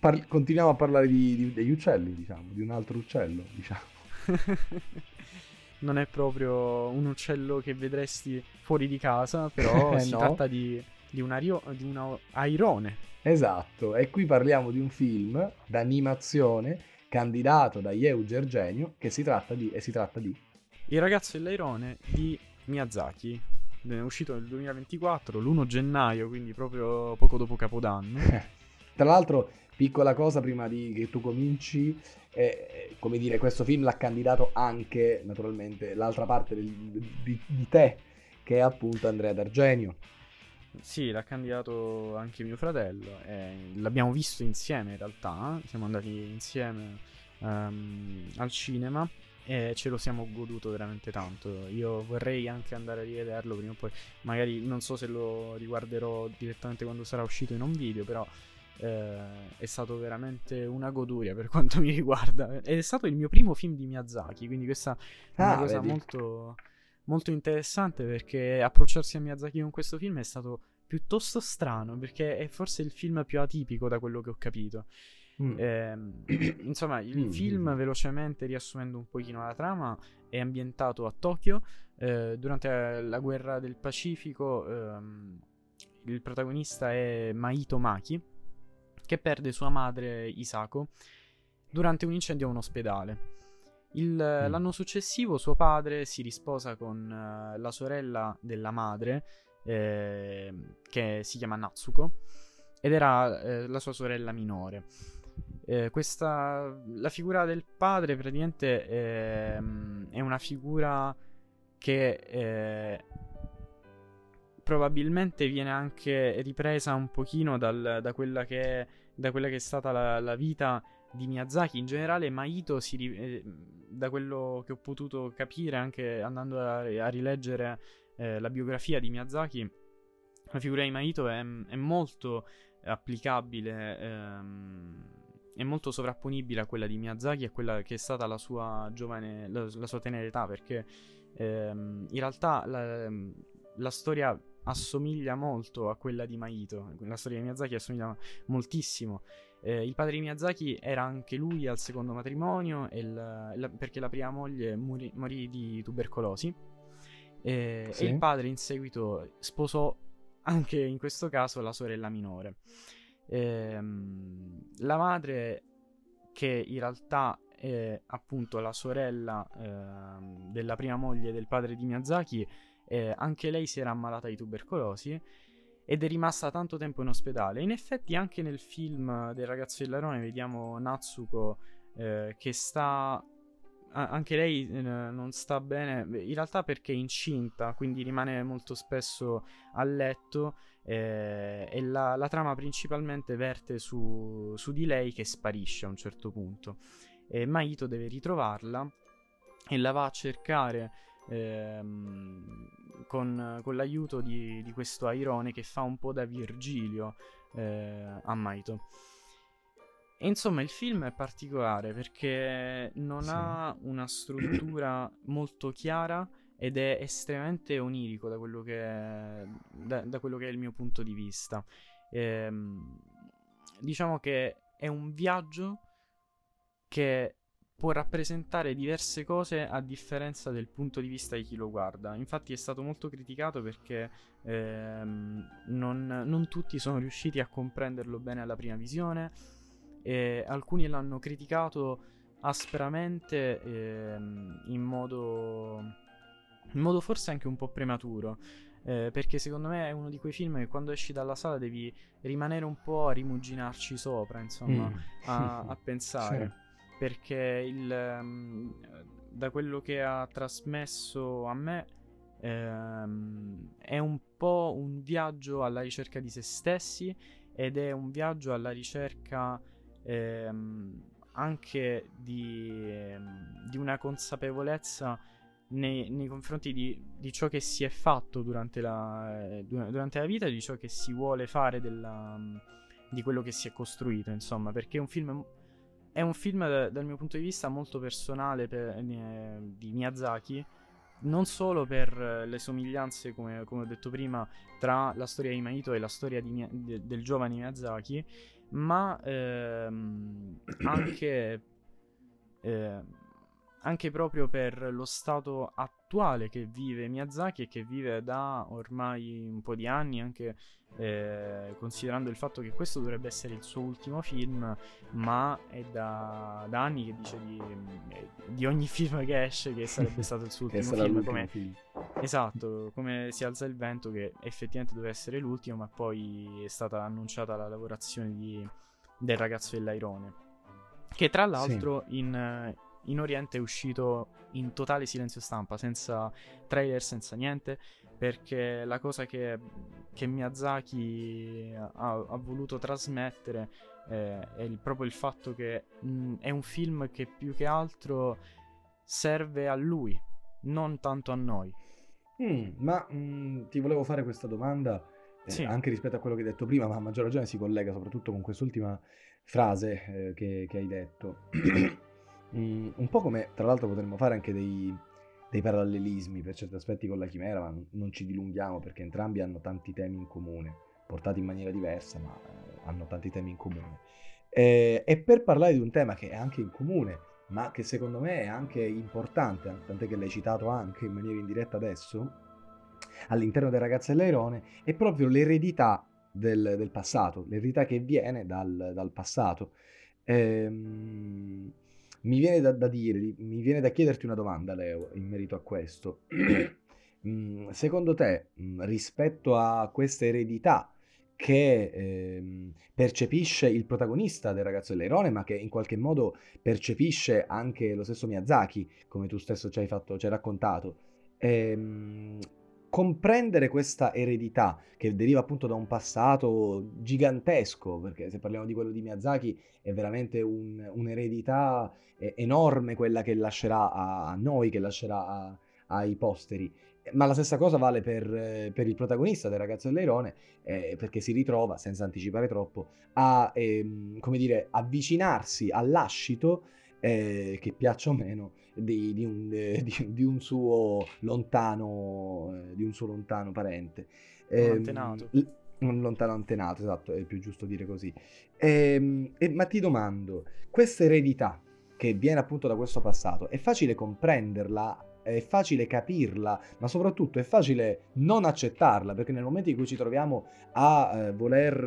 par- continuiamo a parlare di- di- degli uccelli, diciamo, di un altro uccello, diciamo. non è proprio un uccello che vedresti fuori di casa, però Eh, si no. tratta di, di, un ario- di un airone. Esatto, e qui parliamo di un film d'animazione candidato da Yeu Gergenio che si tratta di, e si tratta di Il ragazzo e l'airone di Miyazaki. È uscito nel 2024, l'1 gennaio, quindi proprio poco dopo Capodanno. Tra l'altro, piccola cosa prima di che tu cominci, eh, come dire, questo film l'ha candidato anche, naturalmente, l'altra parte del- di, di te, che è appunto Andrea D'Argenio. Sì, l'ha candidato anche mio fratello. e l'abbiamo visto insieme in realtà. eh. Siamo andati insieme ehm, al cinema e ce lo siamo goduto veramente tanto. Io vorrei anche andare a rivederlo prima o poi. Magari non so se lo riguarderò direttamente quando sarà uscito in un video, però eh, è stato veramente una goduria per quanto mi riguarda. Ed è stato il mio primo film di Miyazaki, quindi questa è una Ah, cosa vedi. molto, molto interessante perché approcciarsi a Miyazaki con questo film è stato piuttosto strano perché è forse il film più atipico da quello che ho capito. Mm. Ehm, insomma, il Mm. film, velocemente riassumendo un pochino la trama, è ambientato a Tokyo eh, durante la guerra del Pacifico. ehm, il protagonista è Maito Maki, che perde sua madre Isako durante un incendio a un ospedale. Il- L'anno successivo suo padre si risposa con eh, la sorella della madre, eh, che si chiama Natsuko, ed era eh, la sua sorella minore. Eh, questa, la figura del padre praticamente ehm, è una figura che eh, probabilmente viene anche ripresa un pochino dal- da, quella che è, da quella che è stata la, la vita di Miyazaki. In generale, Maito, si eh, da quello che ho potuto capire anche andando a, a rileggere eh, la biografia di Miyazaki, la figura di Maito è, è molto applicabile, ehm, è molto sovrapponibile a quella di Miyazaki e a quella che è stata la sua giovane, la, la sua tenera età, perché ehm, in realtà la, la storia assomiglia molto a quella di Maito. La storia di Miyazaki assomiglia moltissimo. Eh, il padre di Miyazaki era anche lui al secondo matrimonio il, la, perché la prima moglie morì, morì di tubercolosi. Eh, Sì. E il padre in seguito sposò anche in questo caso la sorella minore. Ehm, la madre, che in realtà è appunto la sorella ehm, della prima moglie del padre di Miyazaki, eh, anche lei si era ammalata di tubercolosi ed è rimasta tanto tempo in ospedale. In effetti, anche nel film del ragazzo dell'Arone vediamo Natsuko eh, che sta. Anche lei eh, non sta bene, in realtà perché è incinta, quindi rimane molto spesso a letto eh, e la, la trama principalmente verte su, su di lei che sparisce a un certo punto. E Maito deve ritrovarla e la va a cercare ehm, con, con l'aiuto di, di questo Airone che fa un po' da Virgilio eh, a Maito. E insomma il film è particolare perché non Sì. ha una struttura molto chiara ed è estremamente onirico da quello che è, da, da quello che è il mio punto di vista. Ehm, diciamo che è un viaggio che può rappresentare diverse cose a differenza del punto di vista di chi lo guarda. Infatti è stato molto criticato perché ehm, non, non tutti sono riusciti a comprenderlo bene alla prima visione e alcuni l'hanno criticato aspramente ehm, in modo in modo forse anche un po' prematuro. eh, perché secondo me è uno di quei film che quando esci dalla sala devi rimanere un po' a rimuginarci sopra, insomma, Mm. a, a pensare. Sì. Perché il, ehm, da quello che ha trasmesso a me ehm, è un po' un viaggio alla ricerca di se stessi ed è un viaggio alla ricerca ehm, anche di, ehm, di una consapevolezza nei, nei confronti di, di ciò che si è fatto durante la, eh, du- durante la vita di ciò che si vuole fare della, di quello che si è costruito, insomma, perché è un film, è un film da- dal mio punto di vista molto personale per- eh, di Miyazaki, non solo per eh, le somiglianze, come, come ho detto prima, tra la storia di Maito e la storia di del giovane Miyazaki, ma ehm, anche, eh, anche proprio per lo stato attuale che vive Miyazaki e che vive da ormai un po' di anni, anche eh, considerando il fatto che questo dovrebbe essere il suo ultimo film, ma è da, da anni che dice di, eh, di ogni film che esce che sarebbe stato il suo ultimo film. Come, film. Esatto, come si alza il vento che effettivamente doveva essere l'ultimo, ma poi è stata annunciata la lavorazione di- del ragazzo dell'Airone. Che tra l'altro in, eh, in Oriente è uscito in totale silenzio stampa, senza trailer, senza niente, perché la cosa che, che Miyazaki ha, ha voluto trasmettere eh, è il- proprio il fatto che mh, è un film che più che altro serve a lui, non tanto a noi. Mm, ma mm, ti volevo fare questa domanda eh, Sì. anche rispetto a quello che hai detto prima, ma a maggior ragione si collega soprattutto con quest'ultima frase eh, che, che hai detto. Mm, un po' come tra l'altro potremmo fare anche dei, dei parallelismi per certi aspetti con la chimera, ma non- ci dilunghiamo perché entrambi hanno tanti temi in comune, portati in maniera diversa, ma eh, hanno tanti temi in comune. Eh, e per parlare di un tema che è anche in comune, ma che secondo me è anche importante, tant'è che l'hai citato anche in maniera indiretta adesso, all'interno del ragazzo dell'Airone, è proprio l'eredità del, del passato, l'eredità che viene dal, dal passato. Ehm, mi viene da, da dire, mi viene da chiederti una domanda, Leo, in merito a questo. Mm, Secondo te, mm, rispetto a questa eredità che ehm, percepisce il protagonista del ragazzo dell'Airone, ma che in qualche modo percepisce anche lo stesso Miyazaki, come tu stesso ci hai, fatto, ci hai raccontato, ehm, comprendere questa eredità che deriva appunto da un passato gigantesco, perché se parliamo di quello di Miyazaki è veramente un- un'eredità eh, enorme quella che lascerà a, noi, che lascerà a- ai posteri. Ma la stessa cosa vale per, eh, per il protagonista del ragazzo dell'Airone, eh, perché si ritrova, senza anticipare troppo, a ehm, come dire, avvicinarsi all'ascito eh, che piaccia o meno, di, di un, eh, di- di un suo lontano, eh, di un suo lontano parente. Antenato. l- un lontano antenato, esatto, è più giusto dire così. Ehm, e- ma ti domando, questa eredità che viene appunto da questo passato, è facile comprenderla, è facile capirla, ma soprattutto è facile non accettarla, perché nel momento in cui ci troviamo a eh, voler,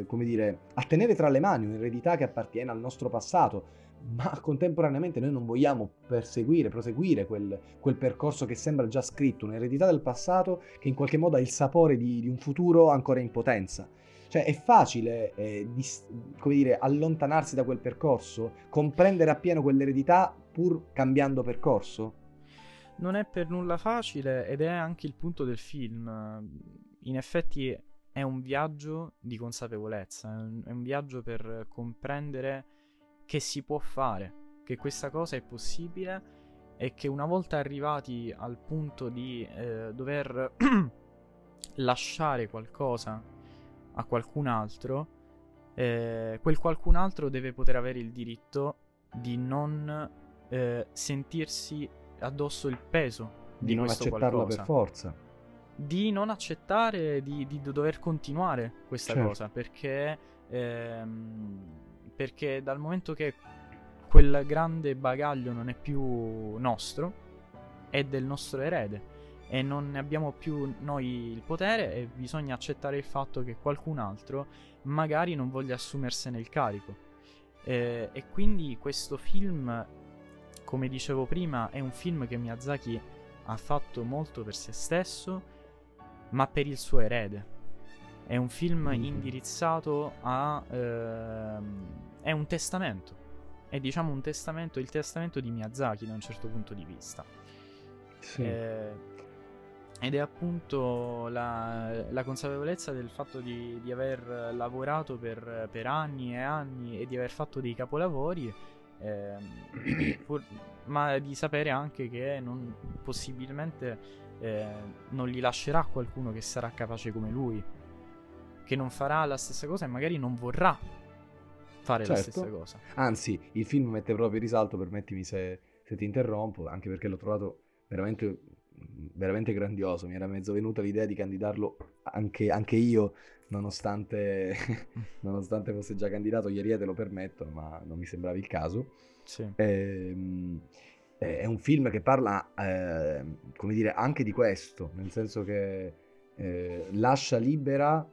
eh, come dire, a tenere tra le mani un'eredità che appartiene al nostro passato, ma contemporaneamente noi non vogliamo perseguire, proseguire quel, quel percorso che sembra già scritto, un'eredità del passato che in qualche modo ha il sapore di, di un futuro ancora in potenza. Cioè è facile, eh, dis- dire, allontanarsi da quel percorso, comprendere appieno quell'eredità pur cambiando percorso? Non è per nulla facile ed è anche il punto del film. In effetti è un viaggio di consapevolezza, è un viaggio per comprendere che si può fare, che questa cosa è possibile e che una volta arrivati al punto di eh, dover lasciare qualcosa a qualcun altro, eh, quel qualcun altro deve poter avere il diritto di non eh, sentirsi addosso il peso Di, di, non questo accettarla qualcosa per forza. di non accettare di, di dover continuare questa Certo. cosa perché ehm, perché dal momento che quel grande bagaglio non è più nostro è del nostro erede e non ne abbiamo più noi il potere e bisogna accettare il fatto che qualcun altro magari non voglia assumersene il carico Eh, e quindi questo film come dicevo prima è un film che Miyazaki ha fatto molto per se stesso, ma per il suo erede. È un film Mhm. indirizzato a... ehm, è un testamento. È diciamo un testamento, il testamento di Miyazaki da un certo punto di vista. Sì. Eh, ed è appunto la, la consapevolezza del fatto di, di aver lavorato per, per anni e anni e di aver fatto dei capolavori, ehm, pur- ma di sapere anche che non, possibilmente eh, non li lascerà qualcuno che sarà capace come lui, che non farà la stessa cosa e magari non vorrà fare la Certo. stessa cosa. Anzi, il film mette proprio in risalto, permettimi se, se ti interrompo, anche perché l'ho trovato veramente, veramente grandioso. Mi era mezzo venuta l'idea di candidarlo anche, anche io, nonostante, nonostante fosse già candidato. Gli Ariete lo permettono, ma non mi sembrava il caso. Sì. Ehm, è un film che parla, eh, come dire, anche di questo, nel senso che eh, lascia libera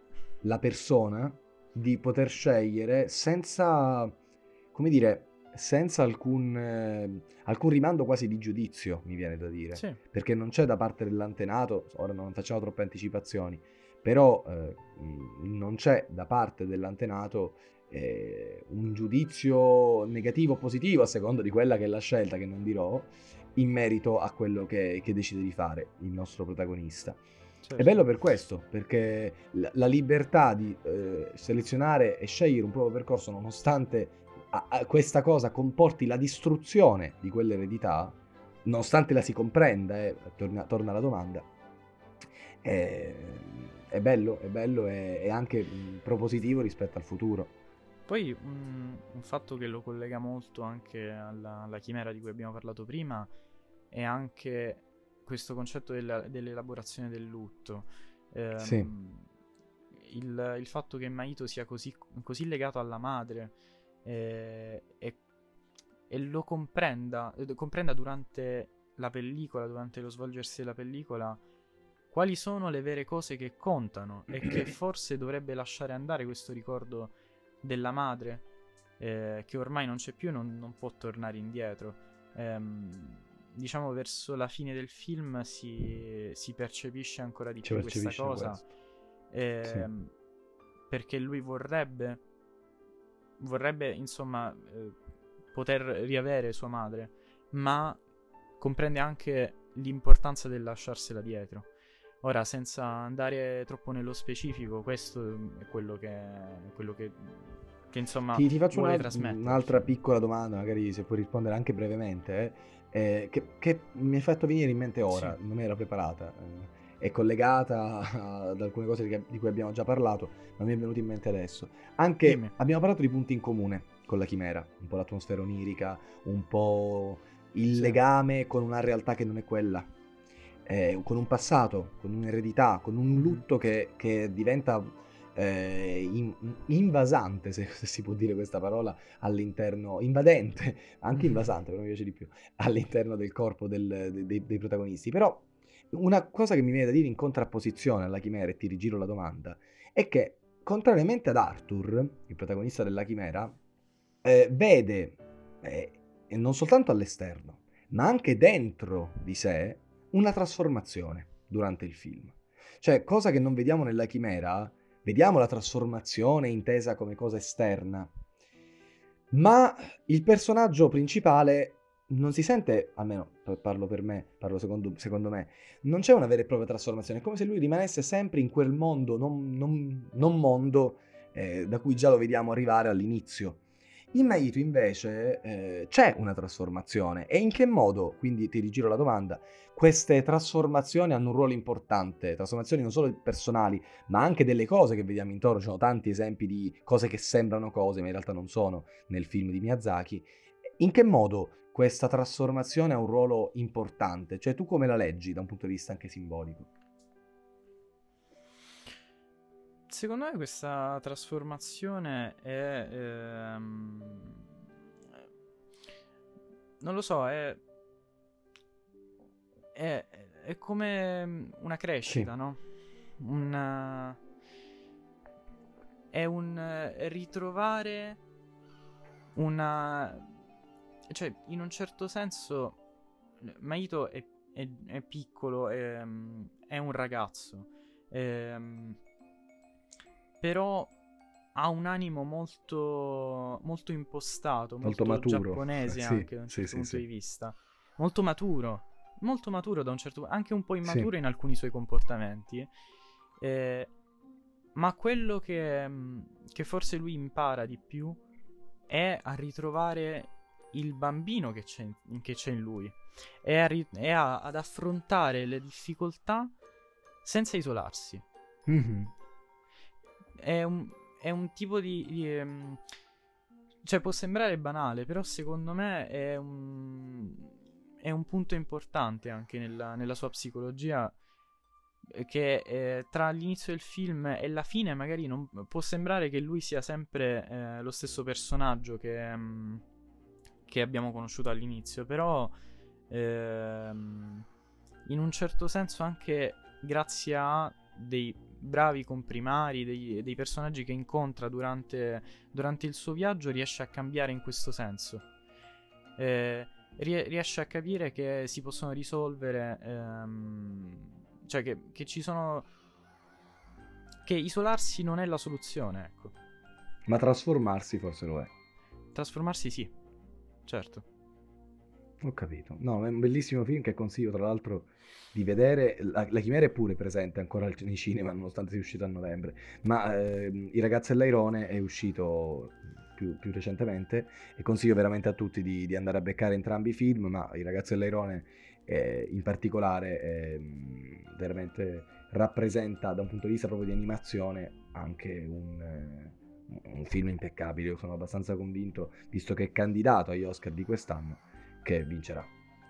la persona di poter scegliere senza, come dire, senza alcun, eh, alcun rimando quasi di giudizio, mi viene da dire Sì. perché non c'è da parte dell'antenato, ora non facciamo troppe anticipazioni, però eh, non c'è da parte dell'antenato eh, un giudizio negativo o positivo a seconda di quella che è la scelta, che non dirò, in merito a quello che, che decide di fare il nostro protagonista. Certo. È bello per questo, perché la, libertà di eh, selezionare e scegliere un proprio percorso nonostante a- a questa cosa comporti la distruzione di quell'eredità, nonostante la si comprenda, eh, torna, torna la domanda, è, è bello, è bello e è anche mh, propositivo rispetto al futuro. Poi un, un fatto che lo collega molto anche alla, alla chimera di cui abbiamo parlato prima è anche questo concetto della- dell'elaborazione del lutto. Ehm, Sì. il, il fatto che Maito sia così, così legato alla madre eh, e, e lo comprenda, eh, comprenda durante la pellicola, durante lo svolgersi della pellicola, quali sono le vere cose che contano e che forse dovrebbe lasciare andare questo ricordo della madre, eh, che ormai non c'è più e non, non può tornare indietro. Ehm, diciamo verso la fine del film si, si percepisce ancora di più questa cosa. questo. ehm, Perché lui vorrebbe, vorrebbe insomma eh, poter riavere sua madre, ma comprende anche l'importanza del lasciarsela dietro. Ora, senza andare troppo nello specifico, questo è quello che, quello che, che insomma Ti, ti faccio vuole una- un'altra piccola domanda, magari se puoi rispondere anche brevemente, eh, eh, che, che mi hai fatto venire in mente ora, non era preparata, eh, è collegata ad alcune cose di, di cui abbiamo già parlato, ma mi è venuto in mente adesso. Anche Dimmi. abbiamo parlato di punti in comune con la chimera, un po' l'atmosfera onirica, un po' il Sì. legame con una realtà che non è quella, eh, con un passato, con un'eredità, con un Mhm. lutto che, che diventa eh, in- invasante, se, si può dire questa parola, all'interno, invadente, anche invasante, però mi piace di più, all'interno del corpo del- de- dei, protagonisti. Però una cosa che mi viene da dire in contrapposizione alla chimera, e ti rigiro la domanda, è che contrariamente ad Arthur, il protagonista della chimera, eh, vede, eh, non soltanto all'esterno, ma anche dentro di sé, una trasformazione durante il film. Cioè, cosa che non vediamo nella chimera, vediamo la trasformazione intesa come cosa esterna, ma il personaggio principale non si sente, almeno parlo per me, parlo secondo, secondo me, non c'è una vera e propria trasformazione, è come se lui rimanesse sempre in quel mondo, non, non- non mondo eh, da cui già lo vediamo arrivare all'inizio. In Naito invece eh, c'è una trasformazione e in che modo, quindi ti rigiro la domanda, queste trasformazioni hanno un ruolo importante, trasformazioni non solo personali, ma anche delle cose che vediamo intorno, ci sono tanti esempi di cose che sembrano cose, ma in realtà non sono nel film di Miyazaki. In che modo questa trasformazione ha un ruolo importante? Cioè tu come la leggi da un punto di vista anche simbolico? Secondo me questa trasformazione è... ehm, non lo so, è... È, è come una crescita, Sì. no? Un... È un ritrovare una... Cioè, in un certo senso, Maito è, è- piccolo, è, è un ragazzo. Ehm, però ha un animo molto, molto impostato, molto, Molto maturo. giapponese sì, anche da un certo sì, punto sì. di vista. Molto maturo, molto maturo da un certo punto, anche un po' immaturo in alcuni suoi comportamenti. Eh, ma quello che, che forse lui impara di più è a ritrovare il bambino che c'è in, che c'è in lui e, a e a- ad affrontare le difficoltà senza isolarsi. Mhm. È un, è un tipo di... di, ehm, cioè può sembrare banale, però secondo me è un, è un punto importante anche nella, nella sua psicologia eh, che eh, tra l'inizio del film e la fine magari non, può sembrare che lui sia sempre eh, lo stesso personaggio che, mm, che abbiamo conosciuto all'inizio, però ehm, in un certo senso anche grazie a dei bravi comprimari, dei, dei personaggi che incontra durante, durante il suo viaggio, riesce a cambiare in questo senso. Eh, rie- riesce a capire che si possono risolvere, ehm, cioè che, che ci sono... che isolarsi non è la soluzione, ecco. Ma trasformarsi forse lo è. Trasformarsi sì, certo. Ho capito. No, è un bellissimo film che consiglio tra l'altro di vedere. La, la Chimera è pure presente ancora nei cinema, nonostante sia uscito a novembre. Ma ehm, I ragazzi e l'airone è uscito più, più recentemente e consiglio veramente a tutti di, di andare a beccare entrambi i film. Ma I ragazzi e l'airone eh, in particolare ehm, veramente rappresenta da un punto di vista proprio di animazione anche un, eh, un film impeccabile. Sono abbastanza convinto, visto che è candidato agli Oscar di quest'anno che vincerà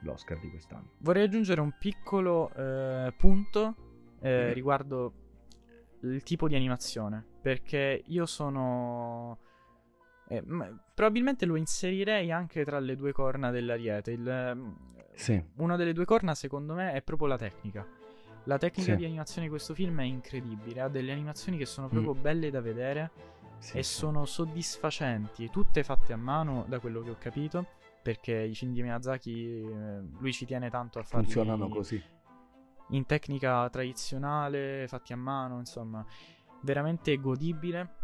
l'Oscar di quest'anno. Vorrei aggiungere un piccolo eh, punto eh, Mhm. riguardo il tipo di animazione. Perché io sono. eh, probabilmente lo inserirei anche tra le due corna dell'ariete. Il, ehm, Sì, una delle due corna, secondo me, è proprio la tecnica. La tecnica Sì. di animazione di questo film è incredibile. Ha delle animazioni che sono proprio belle da vedere sì, e sono soddisfacenti, tutte fatte a mano, da quello che ho capito. Perché i film di Miyazaki, eh, lui ci tiene tanto a farli funzionano così. in tecnica tradizionale, fatti a mano, insomma, veramente godibile.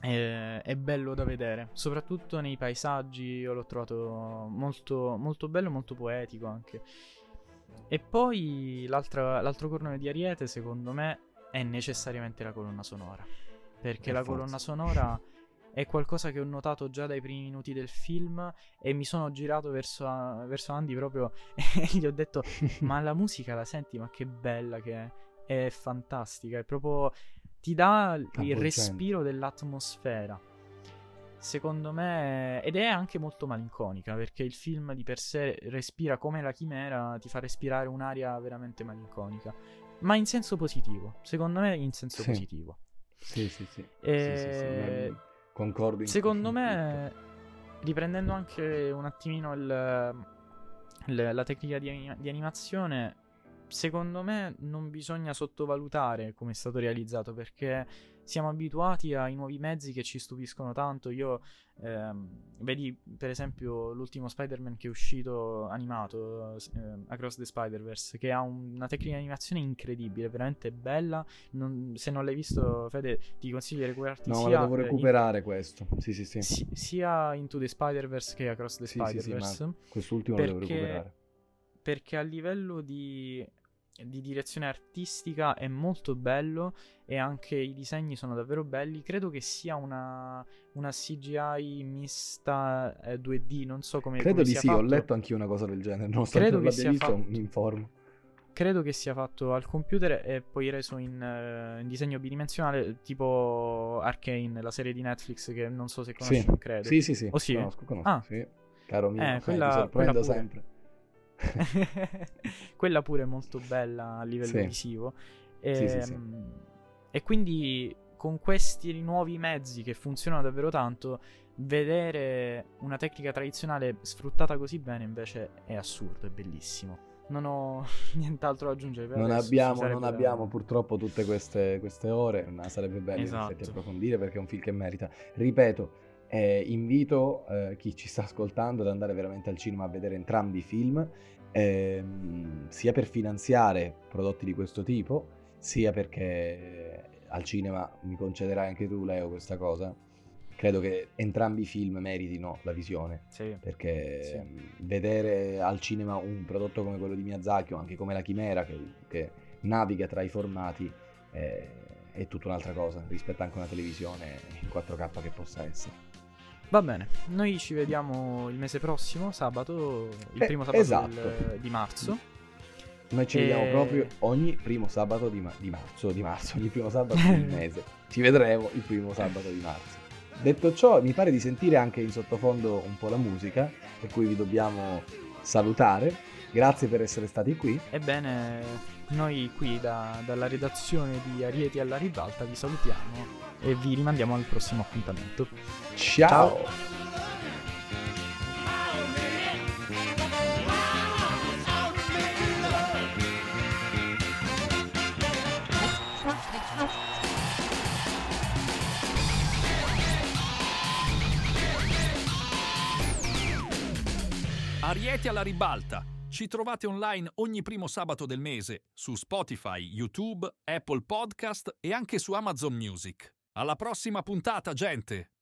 e- È bello da vedere, soprattutto nei paesaggi. Io l'ho trovato molto, molto bello, molto poetico anche. E poi l'altro corno di Ariete, secondo me, è necessariamente la colonna sonora. Perché Per la forza. colonna sonora è qualcosa che ho notato già dai primi minuti del film. E mi sono girato verso, verso Andy proprio e gli ho detto: Ma la musica la senti? Ma che bella che è! È fantastica, è proprio. ti dà il respiro dell'atmosfera. secondo me, ed è anche molto malinconica perché il film di per sé respira come la chimera, ti fa respirare un'aria veramente malinconica, ma in senso positivo, secondo me in senso Sì. positivo. Sì, sì, sì. E- Sì, sì, Concordo. Secondo me, riprendendo anche un attimino il- il- la tecnica di, anima- di animazione, secondo me non bisogna sottovalutare come è stato realizzato perché siamo abituati ai nuovi mezzi che ci stupiscono tanto. Io, ehm, vedi per esempio l'ultimo Spider-Man che è uscito animato, eh, Across the Spider-Verse, che ha un- una tecnica di animazione incredibile, veramente bella. Non- se non l'hai visto, Fede, ti consiglio di recuperarti No, sia lo devo eh, in- recuperare questo. Sì, sì, sì. si- sia Into the Spider-Verse che Across the Sì, sì, sì, Spider-Verse. ma quest'ultimo lo devo perché- recuperare. Perché a livello di, di direzione artistica è molto bello e anche i disegni sono davvero belli. Credo che sia una, una CGI mista eh, 2D, non so come Credo come di sì, ho fatto. letto anch'io una cosa del genere. Non che l'abbia sia visto, fatto- mi informo. Credo che sia fatto al computer e poi reso in, eh, in disegno bidimensionale, tipo Arcane, la serie di Netflix che non so se conosci, Sì. credo. Sì, sì, sì. Oh, sì? Conosco, conosco, Ah. sì. Caro mio, Eh, quella- sorprendo sempre. Quella pure è molto bella a livello Sì. visivo. Sì, sì, sì. Ehm, E quindi con questi nuovi mezzi che funzionano davvero tanto, vedere una tecnica tradizionale sfruttata così bene invece è assurdo, è bellissimo. Non ho nient'altro da aggiungere. Non abbiamo, non abbiamo purtroppo tutte queste, queste ore, ma sarebbe bello Esatto. approfondire perché è un film che merita. Ripeto, eh, invito eh, chi ci sta ascoltando ad andare veramente al cinema a vedere entrambi i film, ehm, sia per finanziare prodotti di questo tipo, sia perché al cinema mi concederai anche tu, Leo, questa cosa. Credo che entrambi i film meritino la visione Sì. perché Sì. mh, vedere al cinema un prodotto come quello di Miyazaki o anche come la Chimera che, che naviga tra i formati eh, è tutta un'altra cosa rispetto anche a una televisione in 4K che possa essere. Va bene, noi ci vediamo il mese prossimo, sabato, il Eh, primo sabato esatto. del- di marzo. Noi ci E- vediamo proprio ogni primo sabato di, ma- di marzo, di marzo, ogni primo sabato del mese. Ci vedremo il primo sabato di marzo. Detto ciò, mi pare di sentire anche in sottofondo un po' la musica, per cui vi dobbiamo salutare. Grazie per essere stati qui. Ebbene, noi qui da- dalla redazione di Arieti alla ribalta vi salutiamo e vi rimandiamo al prossimo appuntamento. Ciao. Arieti alla ribalta. Ci trovate online ogni primo sabato del mese su Spotify, YouTube, Apple Podcast e anche su Amazon Music. Alla prossima puntata, gente!